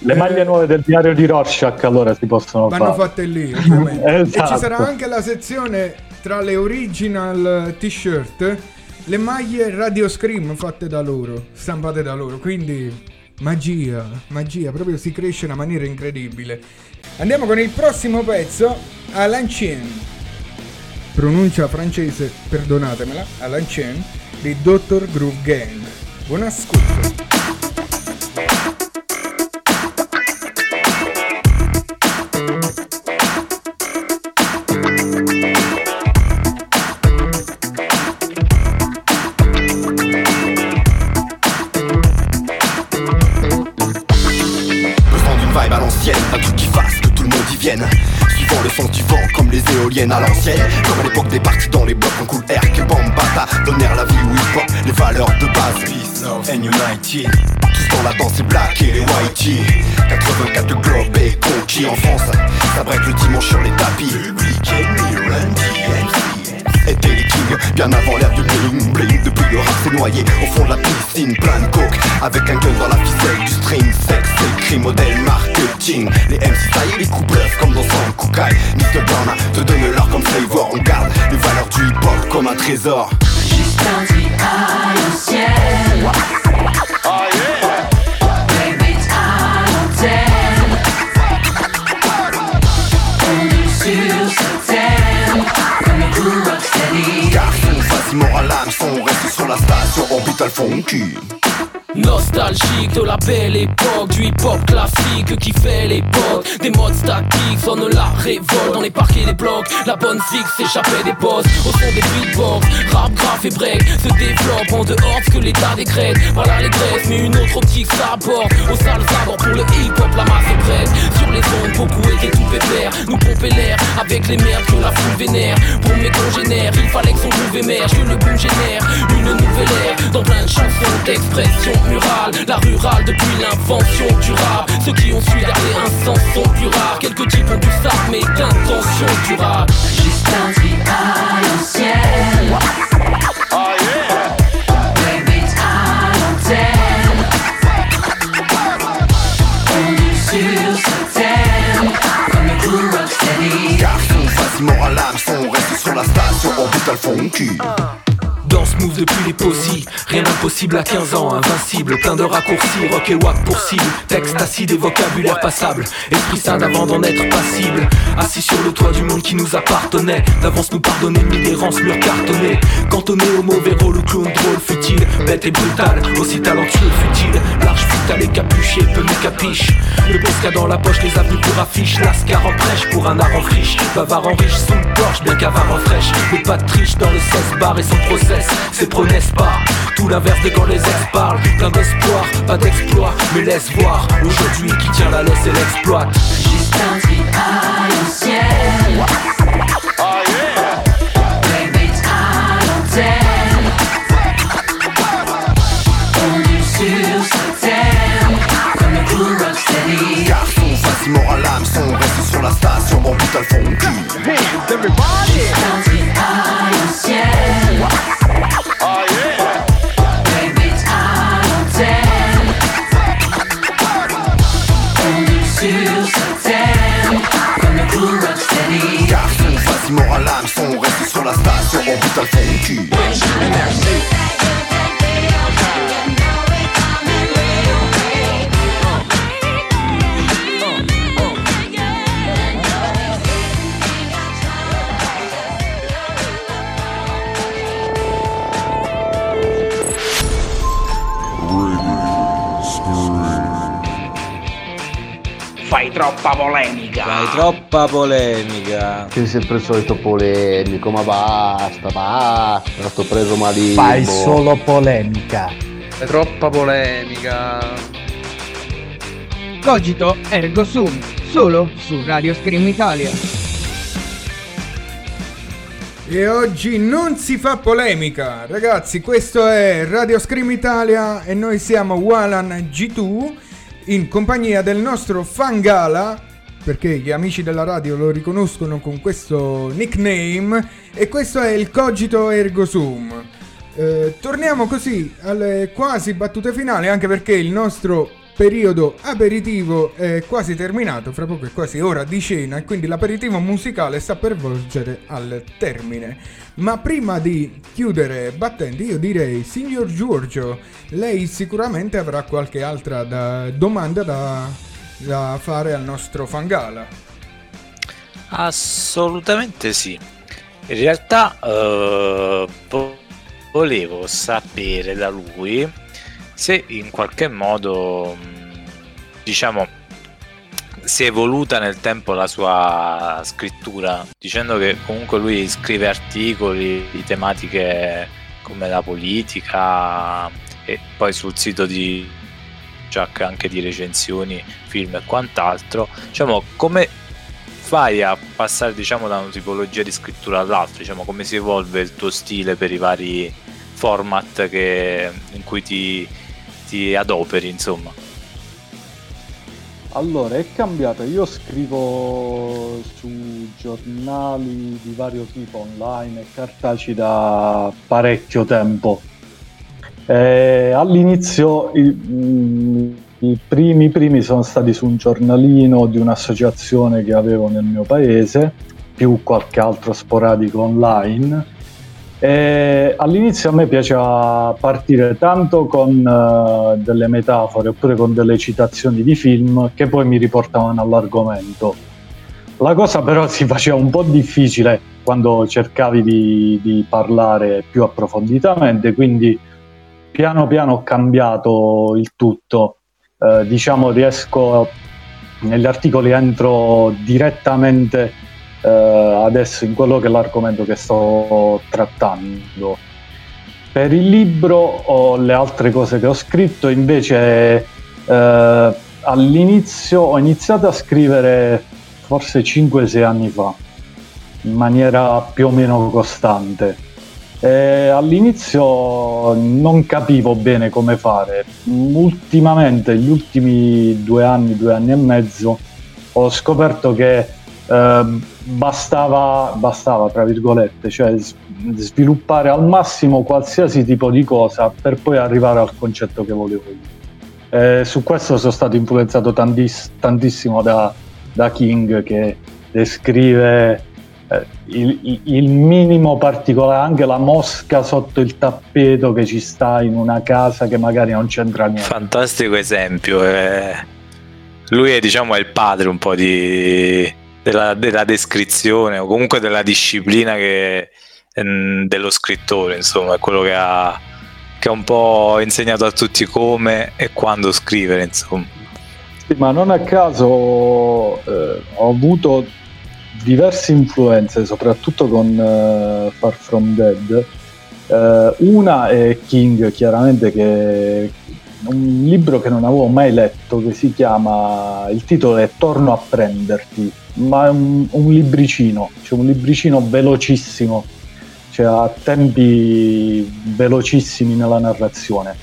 le maglie nuove del diario di Rorschach allora si possono Vanno fare. fatte lì, ovviamente. esatto. *laughs* E ci sarà esatto. anche la sezione tra le original t-shirt, le maglie Radio Scream fatte da loro, stampate da loro. Quindi magia, magia, proprio si cresce in una maniera incredibile. Andiamo con il prossimo pezzo, Alan Chen. Pronuncia francese, perdonatemela, Alan Chen di Dr. Groove Gang. Buon ascolto. Suivant le sens du vent comme les éoliennes à l'ancienne. Comme à l'époque des parties dans les blocs en cool air que Bambata. Donnèrent la vie où hip hop, les valeurs de base. Peace, love and unity. Tous dans la danse, les black et les whitey. 84 le globe est conquis en France. Ça break le dimanche sur les tapis étaient les Bien avant l'ère du bling bling Depuis le rap s'est noyé au fond de la piscine Plein de coke avec un gun dans la ficelle Du string sex, écrit modèle marketing. Les MC est les coups comme dans son Kukai Mr. Burna te donne l'or comme flavor. On garde les valeurs du hip hop comme un trésor. Juste un à l'ancienne Car ils sont face immorale, on reste sur la station orbital funky. Nostalgique de la belle époque Du hip-hop classique qui fait l'époque Des modes statiques sonne la révolte Dans les parquets des blocs. La bonne fixe s'échappait des postes Au son des beatbox Rap, graph et break Se développe en dehors de ce que l'état décrète. Voilà les graisses mais une autre optique s'aborde. Au sale abord pour le hip-hop la masse est prête. Sur les ondes beaucoup étaient tout pépère. Nous pomper l'air avec les merdes que la foule vénère. Pour mes congénères il fallait que son groove émerge Que le boom génère une nouvelle ère. Dans plein de chansons d'expression la rurale depuis l'invention du rap. Ceux qui ont su garder un sens sont plus rares. Quelques types ont du ça mais d'intention durable Juste un tri à l'ancienne Oh yeah. Baby à l'antenne. On est sur thème. Comme les cool rocksteady Garçon, mort à l'âme Son reste sur la station orbital funky Danse move depuis les possibles, rien d'impossible à 15 ans, invincible, plein de raccourcis, rock et wack pour cible, texte acide et vocabulaire passable, esprit sain avant d'en être passible, assis sur le toit du monde qui nous appartenait, d'avance nous pardonner, mille errances, mur cartonné, cantonné au mauvais rôle, le clown drôle, futile, bête et brutal, aussi talentueux, futile, large futal et capuché, peu nous capiche, le pesca dans la poche, les avenues pour affiche, lascar en prêche pour un art en friche, bavard en riche, sous le porche, bien qu'avare en fraîche, mais pas de triche dans le 16 bar et son procès c'est n'est-ce pas. Tout l'inverse de quand les ex parlent Plein d'espoir, pas d'exploit. Mais laisse voir aujourd'hui qui tient la laisse et l'exploite. Juste un à l'ancienne. Oh yeah l'antenne. Sur Comme cool rocksteady Garçon, sur la station, mon putain le fond Hey, everybody à sur Comme le Garçon, vas-y, moral, l'âme, son Reste sur la station, mon putain le fond cul Fai troppa polemica. Fai troppa polemica. Sei sempre il solito polemico, ma basta, basta. Sto preso malissimo. Fai solo polemica. È troppa polemica. Cogito ergo sum, solo su Radio Scream Italia. E oggi non si fa polemica, ragazzi. Questo è Radio Scream Italia e noi siamo Walan G2 in compagnia del nostro Fangala. Perché gli amici della radio lo riconoscono con questo nickname. E questo è il Cogito Ergo Sum. Eh, torniamo così alle quasi battute finali, anche perché il nostro periodo aperitivo è quasi terminato, fra poco è quasi ora di cena e quindi l'aperitivo musicale sta per volgere al termine. Ma prima di chiudere battenti io direi, signor Giorgio, lei sicuramente avrà qualche altra da- domanda da, da fare al nostro Fangala. Assolutamente sì. In realtà eh, vo- volevo sapere da lui se in qualche modo mh, diciamo si è evoluta nel tempo la sua scrittura, dicendo che comunque lui scrive articoli di tematiche come la politica e poi sul sito di Jack anche di recensioni, film e quant'altro. Diciamo, come fai a passare diciamo, da una tipologia di scrittura all'altra? Diciamo, come si evolve il tuo stile per i vari format che, in cui ti, ti adoperi, insomma? Allora, è cambiato. Io scrivo su giornali di vario tipo online e cartacei da parecchio tempo. Eh, all'inizio i, mm, i primi primi sono stati su un giornalino di un'associazione che avevo nel mio paese, più qualche altro sporadico online. E all'inizio a me piaceva partire tanto con eh, delle metafore oppure con delle citazioni di film che poi mi riportavano all'argomento. La cosa però si faceva un po' difficile quando cercavi di, di parlare più approfonditamente, quindi piano piano ho cambiato il tutto. Eh, diciamo riesco negli articoli entro direttamente eh, adesso in quello che è l'argomento che sto trattando. Per il libro o le altre cose che ho scritto invece eh, all'inizio ho iniziato a scrivere forse 5-6 anni fa in maniera più o meno costante. E all'inizio non capivo bene come fare. Ultimamente, negli ultimi due anni, due anni e mezzo, ho scoperto che eh, bastava, bastava, tra virgolette, cioè sviluppare al massimo qualsiasi tipo di cosa per poi arrivare al concetto che volevo io. Eh, su questo sono stato influenzato tantiss- tantissimo da, da King che descrive eh, il, il- il minimo particolare, anche la mosca sotto il tappeto che ci sta in una casa che magari non c'entra niente. Fantastico esempio. eh. Lui è, diciamo, è il padre un po' di, della, della descrizione o comunque della disciplina che, ehm, dello scrittore, insomma, è quello che ha, che ha un po' insegnato a tutti come e quando scrivere, insomma. Sì, ma non a caso eh, ho avuto diverse influenze, soprattutto con eh, Far From Dead. Eh, una è King, chiaramente, che un libro che non avevo mai letto, che si chiama, il titolo è Torno a prenderti, ma è un, un libricino, cioè un libricino velocissimo, cioè a tempi velocissimi nella narrazione.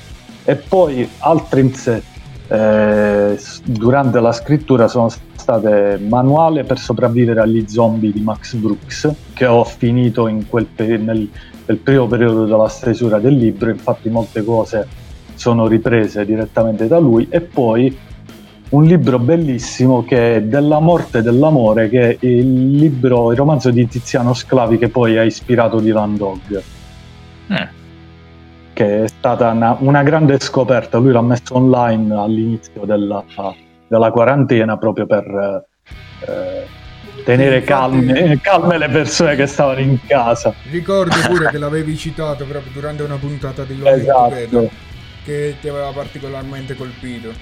E poi altri in sé, eh, durante la scrittura sono state Manuale per sopravvivere agli zombie di Max Brooks, che ho finito in quel nel, nel primo periodo della stesura del libro, infatti molte cose sono riprese direttamente da lui, e poi un libro bellissimo che è Della morte e dell'amore, che è il libro, il romanzo di Tiziano Sclavi che poi ha ispirato Dylan Dog che è stata una, una grande scoperta. Lui l'ha messo online all'inizio della, della quarantena proprio per eh, tenere calme, calme le persone che stavano in casa. Ricordo pure che l'avevi citato proprio durante una puntata di in Esatto. Che ti aveva particolarmente colpito?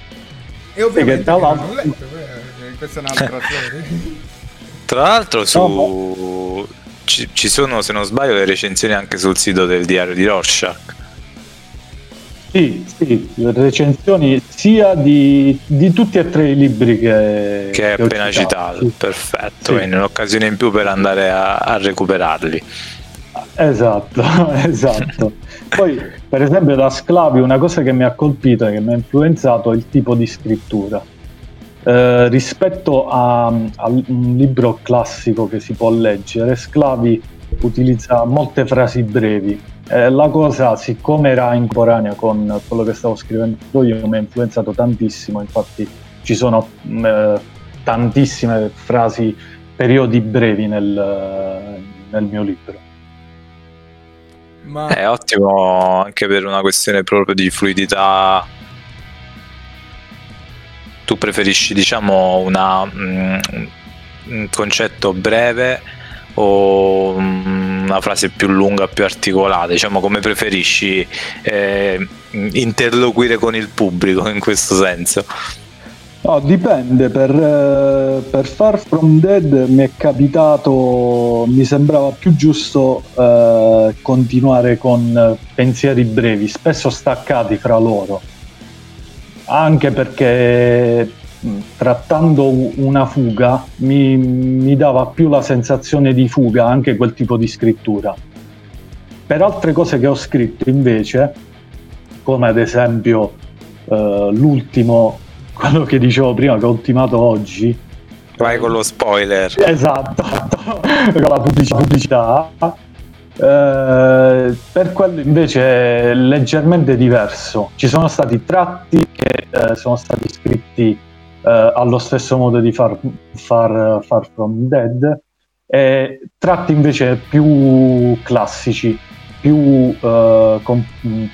E ovviamente che non letto, eh, questa è un'altra *laughs* storia. Tra l'altro su... ci, ci sono, se non sbaglio, le recensioni anche sul sito del diario di Rorschach. Sì, sì, le recensioni sia di, di tutti e tre i libri che, Che è ho appena citato, perfetto, quindi un'occasione in più per andare a, a recuperarli. Esatto, *laughs* esatto. Poi, per esempio, da Sclavi una cosa che mi ha colpito e che mi ha influenzato è il tipo di scrittura. Eh, rispetto a, a un libro classico che si può leggere, Sclavi utilizza molte frasi brevi. Eh, la cosa, siccome era incontemporanea con quello che stavo scrivendo io, mi ha influenzato tantissimo. Infatti, ci sono eh, tantissime frasi, periodi brevi nel, nel mio libro. Ma È ottimo anche per una questione proprio di fluidità. Tu preferisci, diciamo, una, mm, un concetto breve o mm, una frase più lunga, più articolata? Diciamo, come preferisci eh, interloquire con il pubblico in questo senso? No, dipende, per, eh, per Far From Dead mi è capitato, mi sembrava più giusto eh, continuare con pensieri brevi, spesso staccati fra loro, anche perché trattando una fuga mi, mi dava più la sensazione di fuga anche quel tipo di scrittura. Per altre cose che ho scritto invece, come ad esempio eh, l'ultimo, quello che dicevo prima che ho ultimato oggi, Vai con lo spoiler. Esatto, *laughs* con la pubblici- pubblicità. Eh, per quello invece è leggermente diverso. Ci sono stati tratti che eh, sono stati scritti eh, allo stesso modo di Far, Far, Far From Dead e tratti invece più classici, più, eh, con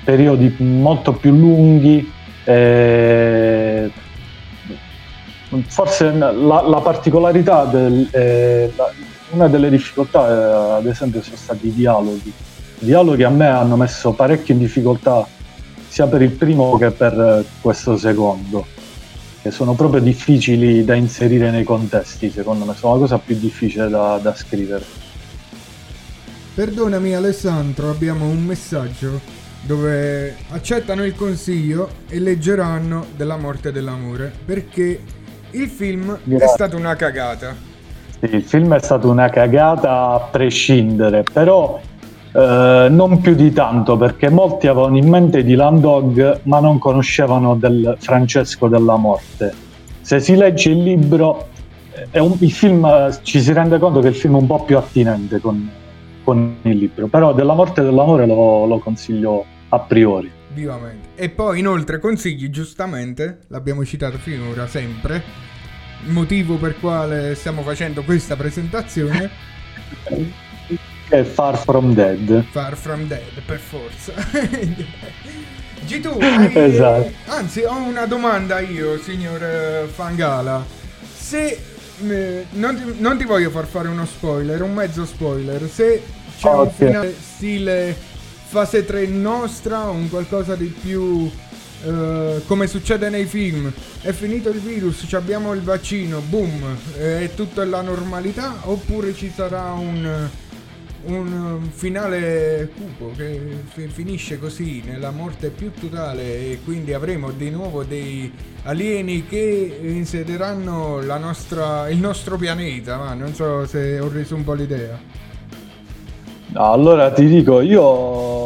periodi molto più lunghi. Forse la, la particolarità del, eh, una delle difficoltà eh, ad esempio sono stati i dialoghi. Dialoghi a me hanno messo parecchio in difficoltà sia per il primo che per eh, questo secondo che sono proprio difficili da inserire nei contesti secondo me. Sono la cosa più difficile da, da scrivere. Perdonami Alessandro, abbiamo un messaggio dove accettano il consiglio e leggeranno della morte dell'amore perché il film è Grazie. stato una cagata. Sì, il film è stato una cagata a prescindere, però eh, non più di tanto perché molti avevano in mente Dylan Dog ma non conoscevano del Francesco della morte. Se si legge il libro, eh, è un- il film, ci si rende conto che il film è un po' più attinente con, con il libro, però della morte dell'amore lo, lo consiglio a priori. Vivamente. E poi inoltre consigli, giustamente, l'abbiamo citato finora sempre, motivo per quale stiamo facendo questa presentazione, è Far From Dead. Far From Dead, per forza. *laughs* G2, hai- Esatto. anzi ho una domanda io, signor eh, Fangala. Se eh, non, ti, non ti voglio far fare uno spoiler, un mezzo spoiler, se c'è un Ok. finale stile fase 3 nostra, un qualcosa di più eh, come succede nei film, è finito il virus, abbiamo il vaccino, boom, è tutto alla normalità, oppure ci sarà un un finale cupo che fi- finisce così nella morte più totale e quindi avremo di nuovo dei alieni che insedieranno la nostra, il nostro pianeta ma non so se ho reso un po' l'idea. No, allora ti dico, io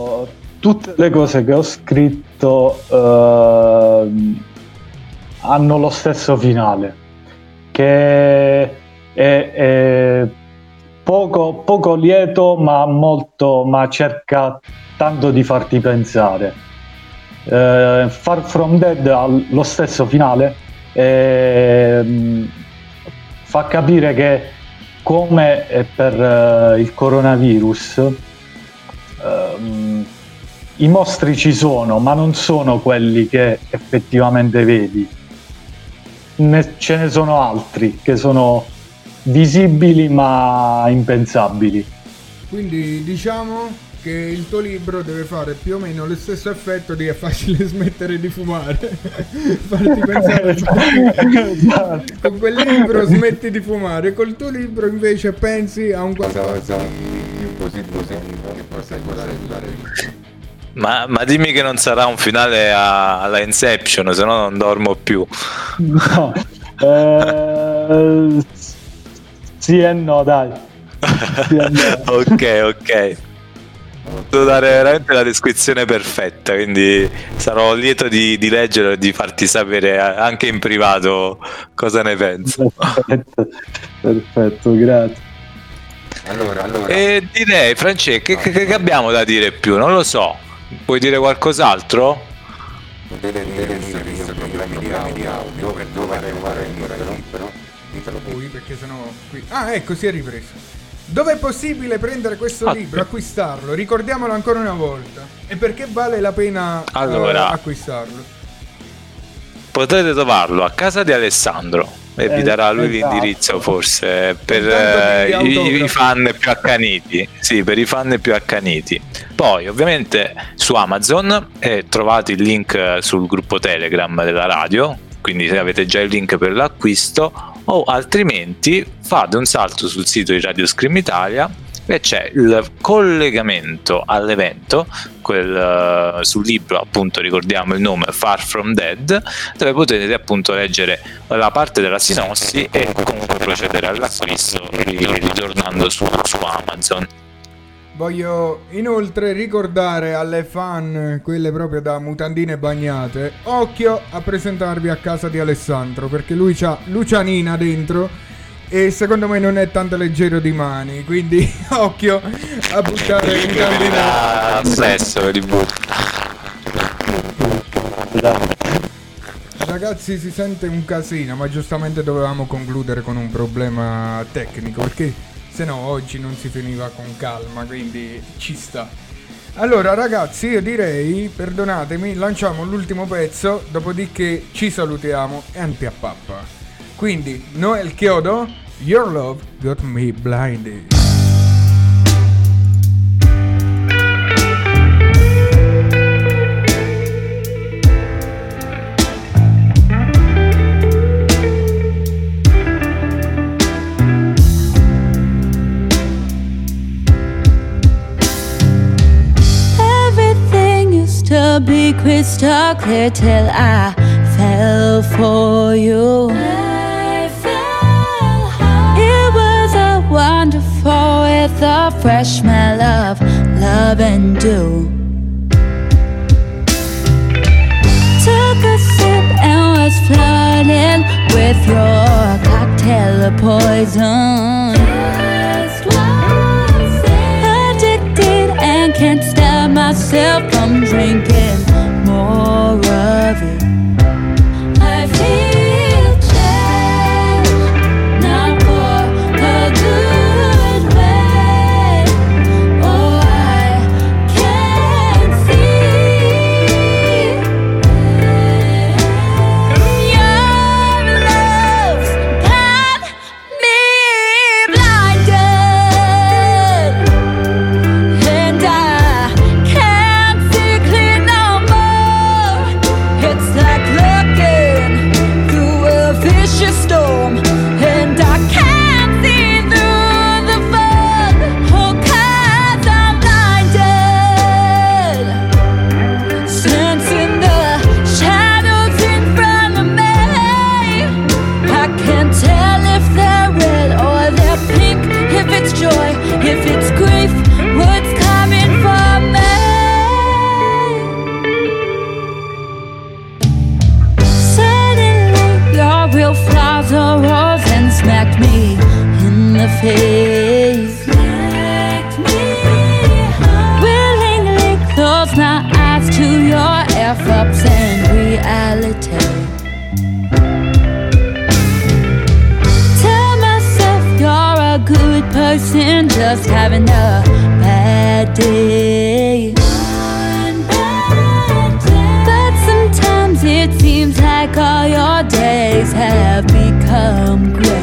tutte le cose che ho scritto ehm, hanno lo stesso finale, che è, è poco, poco lieto ma molto, ma cerca tanto di farti pensare. Eh, Far From Dead ha lo stesso finale, ehm, fa capire che come per eh, il coronavirus, ehm, i mostri ci sono, ma non sono quelli che effettivamente vedi. Ne- ce ne sono altri che sono visibili ma impensabili. quindi diciamo che il tuo libro deve fare più o meno lo stesso effetto di è facile smettere di fumare. Farti pensare con quel libro smetti di fumare, col tuo libro invece pensi a un qualcosa di più positivo che possa aiutare. Ma, ma dimmi che non sarà un finale a- alla Inception, se no non dormo più. No. *laughs* Eh, sì e no, dai. Sì e no. *laughs* ok, ok. Devo dare veramente la descrizione perfetta, quindi sarò lieto di, di leggere e di farti sapere anche in privato cosa ne penso. Perfetto, perfetto, grazie. E direi, Francesco, che, che- che abbiamo da dire più? Non lo so. Puoi dire qualcos'altro? Poi perché sennò qui. Ah, ecco, si è ripreso. Dove è possibile prendere questo Ah, libro, acquistarlo? Ricordiamolo ancora una volta. E perché vale la pena eh, Allora. acquistarlo? Potrete trovarlo a casa di Alessandro e vi Eh, darà lui esatto. l'indirizzo forse per eh, i, i fan più accaniti. Sì, per i fan più accaniti. Poi ovviamente su Amazon eh, trovate il link eh, sul gruppo Telegram della radio, quindi se avete già il link per l'acquisto o altrimenti fate un salto sul sito di Radio Scream Italia e c'è il collegamento all'evento quel, eh, sul libro appunto ricordiamo il nome Far From Dead dove potete appunto leggere la parte della sinossi e comunque procedere all'acquisto ri- ritornando su, su Amazon. Voglio inoltre ricordare alle fan, quelle proprio da mutandine bagnate, occhio a presentarvi a casa di Alessandro perché lui c'ha Lucianina dentro e secondo me non è tanto leggero di mani, quindi *laughs* occhio a buttare in ah, sesso di Ragazzi si sente un casino, ma giustamente dovevamo concludere con un problema tecnico perché se no oggi non si finiva con calma, quindi ci sta. Allora ragazzi io direi, perdonatemi, lanciamo l'ultimo pezzo, dopodiché ci salutiamo e anti a pappa. Quindi Noel Chiodo, Your Love Got Me Blinded. Everything used to be crystal clear till I fell for you. A fresh smell of love and dew. Took a sip and was flooded with your cocktail of poison. Addicted and can't stop myself from drinking more of it. Person, just having a bad day. But sometimes it seems like all your days have become gray.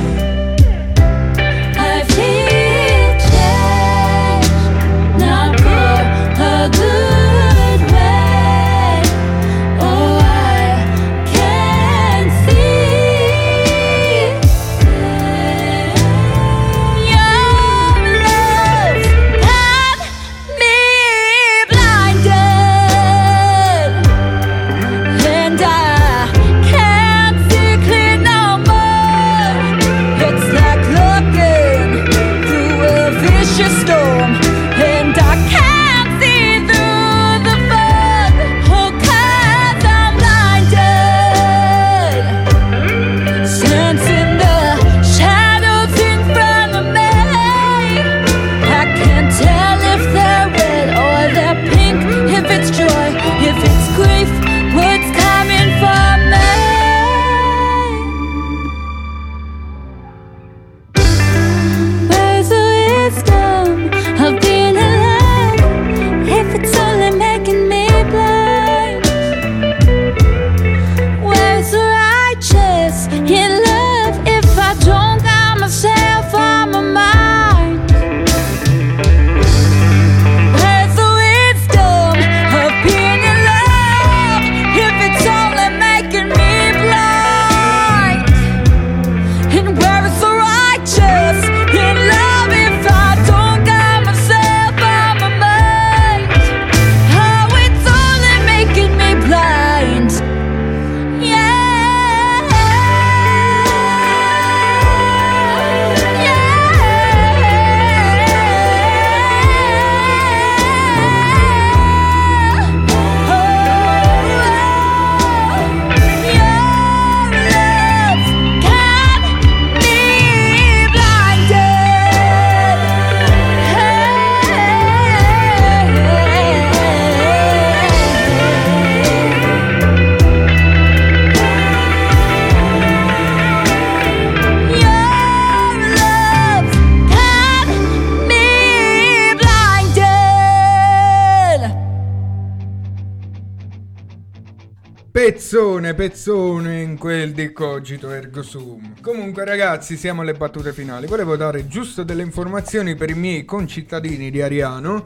Cogito Ergo Sum. Comunque ragazzi, siamo alle battute finali. Volevo dare giusto delle informazioni per i miei concittadini di Ariano,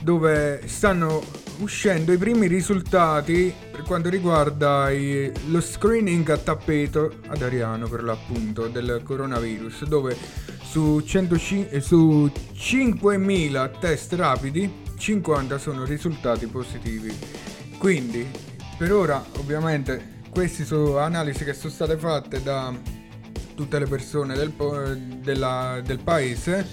dove stanno uscendo i primi risultati per quanto riguarda i- lo screening a tappeto ad Ariano per l'appunto del coronavirus, dove su, 105 eh, su 5.000 test rapidi 50 sono risultati positivi. Quindi per ora ovviamente queste sono analisi che sono state fatte da tutte le persone del, po- della- del paese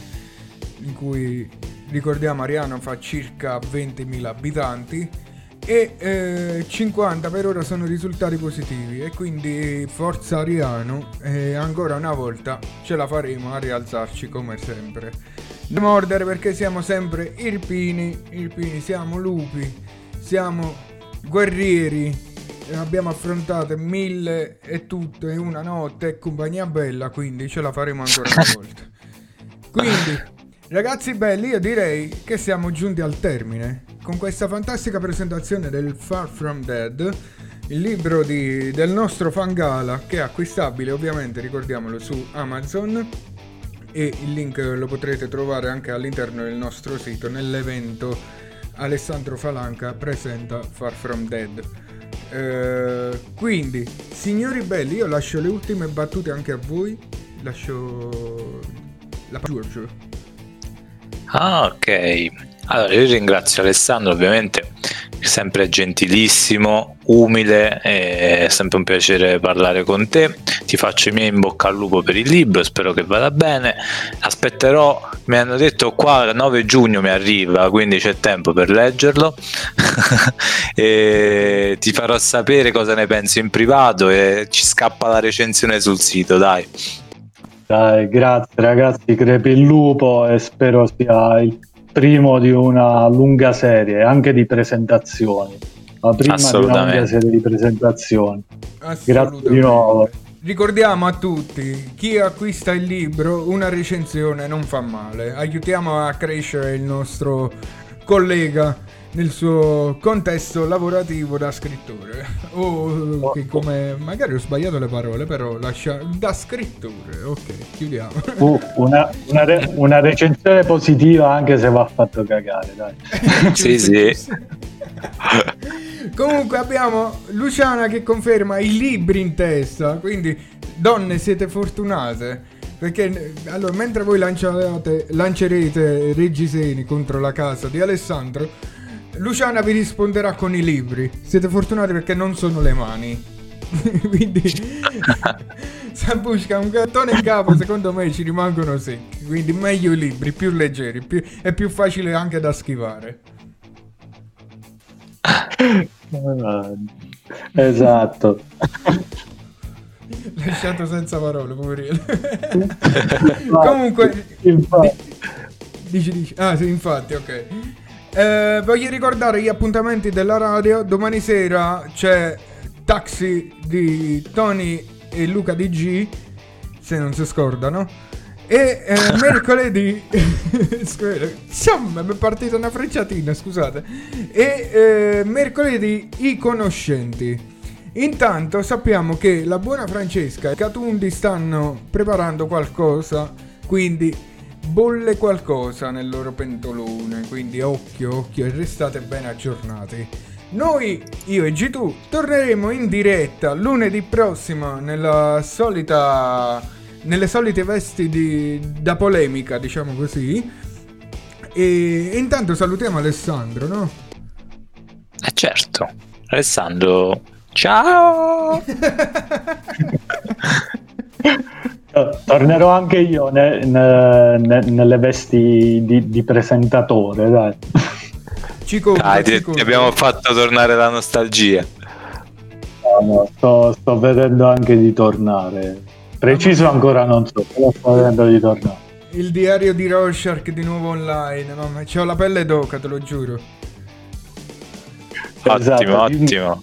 in cui ricordiamo Ariano fa circa 20.000 abitanti e eh, 50 per ora sono risultati positivi e quindi forza Ariano e ancora una volta ce la faremo a rialzarci come sempre. Da mordere perché siamo sempre irpini irpini siamo lupi siamo guerrieri abbiamo affrontato mille e tutto in una notte e compagnia bella quindi ce la faremo ancora una *laughs* volta. Quindi Ragazzi belli, io direi che siamo giunti al termine. Con questa fantastica presentazione del Far From Dead, il libro di- del nostro Fangala che è acquistabile ovviamente, ricordiamolo, su Amazon. E il link lo potrete trovare anche all'interno del nostro sito nell'evento Alessandro Falanca presenta Far From Dead. Eh, quindi, signori belli, io lascio le ultime battute anche a voi. Lascio la Giorgio. Ah, ok. Allora, io ringrazio Alessandro, ovviamente, sempre gentilissimo, umile, è sempre un piacere parlare con te. Ti faccio i miei in bocca al lupo per il libro, spero che vada bene. Aspetterò, mi hanno detto qua il 9 giugno mi arriva, quindi c'è tempo per leggerlo. *laughs* e ti farò sapere cosa ne pensi in privato e ci scappa la recensione sul sito, dai. Dai, grazie ragazzi, crepi il lupo e spero sia il primo di una lunga serie, anche di presentazioni. La prima di una lunga serie di presentazioni. Grazie di nuovo. Ricordiamo a tutti, chi acquista il libro, una recensione non fa male. Aiutiamo a crescere il nostro collega nel suo contesto lavorativo da scrittore. *laughs* O che come magari ho sbagliato le parole, però lascia da scrittore. Ok, chiudiamo. Uh, una, una re- una recensione positiva anche se va fatto cagare, dai. *laughs* Sì, sì. *laughs* Comunque abbiamo Luciana che conferma i libri in testa, quindi donne siete fortunate. Perché allora, mentre voi lanciate, lancerete Reggiseni contro la casa di Alessandro, Luciana vi risponderà con i libri. Siete fortunati perché non sono le mani. *laughs* quindi *laughs* Sambushka un gattone in capo secondo me ci rimangono secchi. Quindi meglio i libri, più leggeri, più- è più facile anche da schivare. *laughs* Esatto. Lasciato senza parole, poverino. Comunque, dici, dici. Ah, sì, infatti, ok. Eh, voglio ricordare gli appuntamenti della radio. Domani sera c'è Taxi di Tony e Luca DG, se non si scordano. E eh, *laughs* mercoledì, *laughs* insomma, mi è partita una frecciatina, scusate. E eh, mercoledì i conoscenti. Intanto sappiamo che la buona Francesca e Catundi stanno preparando qualcosa, quindi bolle qualcosa nel loro pentolone, quindi occhio, occhio e restate ben aggiornati. Noi, io e G2, torneremo in diretta lunedì prossimo nella solita, nelle solite vesti di, da polemica, diciamo così. E intanto salutiamo Alessandro, no? Eh certo. Alessandro, ciao! *laughs* To- Tornerò anche io ne- ne- ne- nelle vesti di, di presentatore, dai. Ci compra, Dai, ti, ti abbiamo fatto tornare la nostalgia. No, no, sto, sto vedendo anche di tornare. Preciso ancora non so, però sto vedendo di tornare. Il diario di Rorschach di nuovo online, mamma, c'ho la pelle d'oca, te lo giuro. Ottimo, Esatto, ottimo.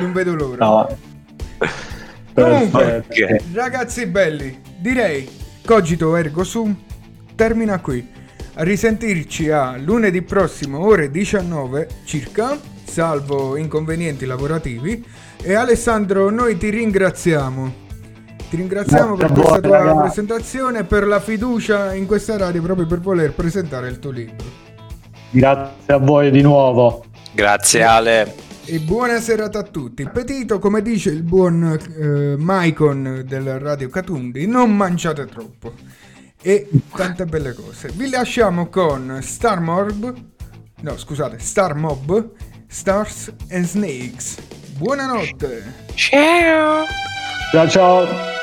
Non vedo l'ora. No. Comunque, Perché? ragazzi belli, direi Cogito Ergo Sum termina qui. A risentirci a lunedì prossimo, ore 19 circa. salvo inconvenienti lavorativi. E Alessandro, noi ti ringraziamo. Ti ringraziamo Grazie per a questa tua ragazzi. presentazione e per la fiducia in questa radio proprio per voler presentare il tuo libro. Grazie a voi di nuovo. Grazie Ale. E buona serata a tutti. Petito, come dice il buon eh, Maicon del Radio Catundi, non mangiate troppo. E tante belle cose. Vi lasciamo con Star Mob. No, scusate, Star Mob, Stars and Snakes. Buonanotte. Ciao. Ciao ciao.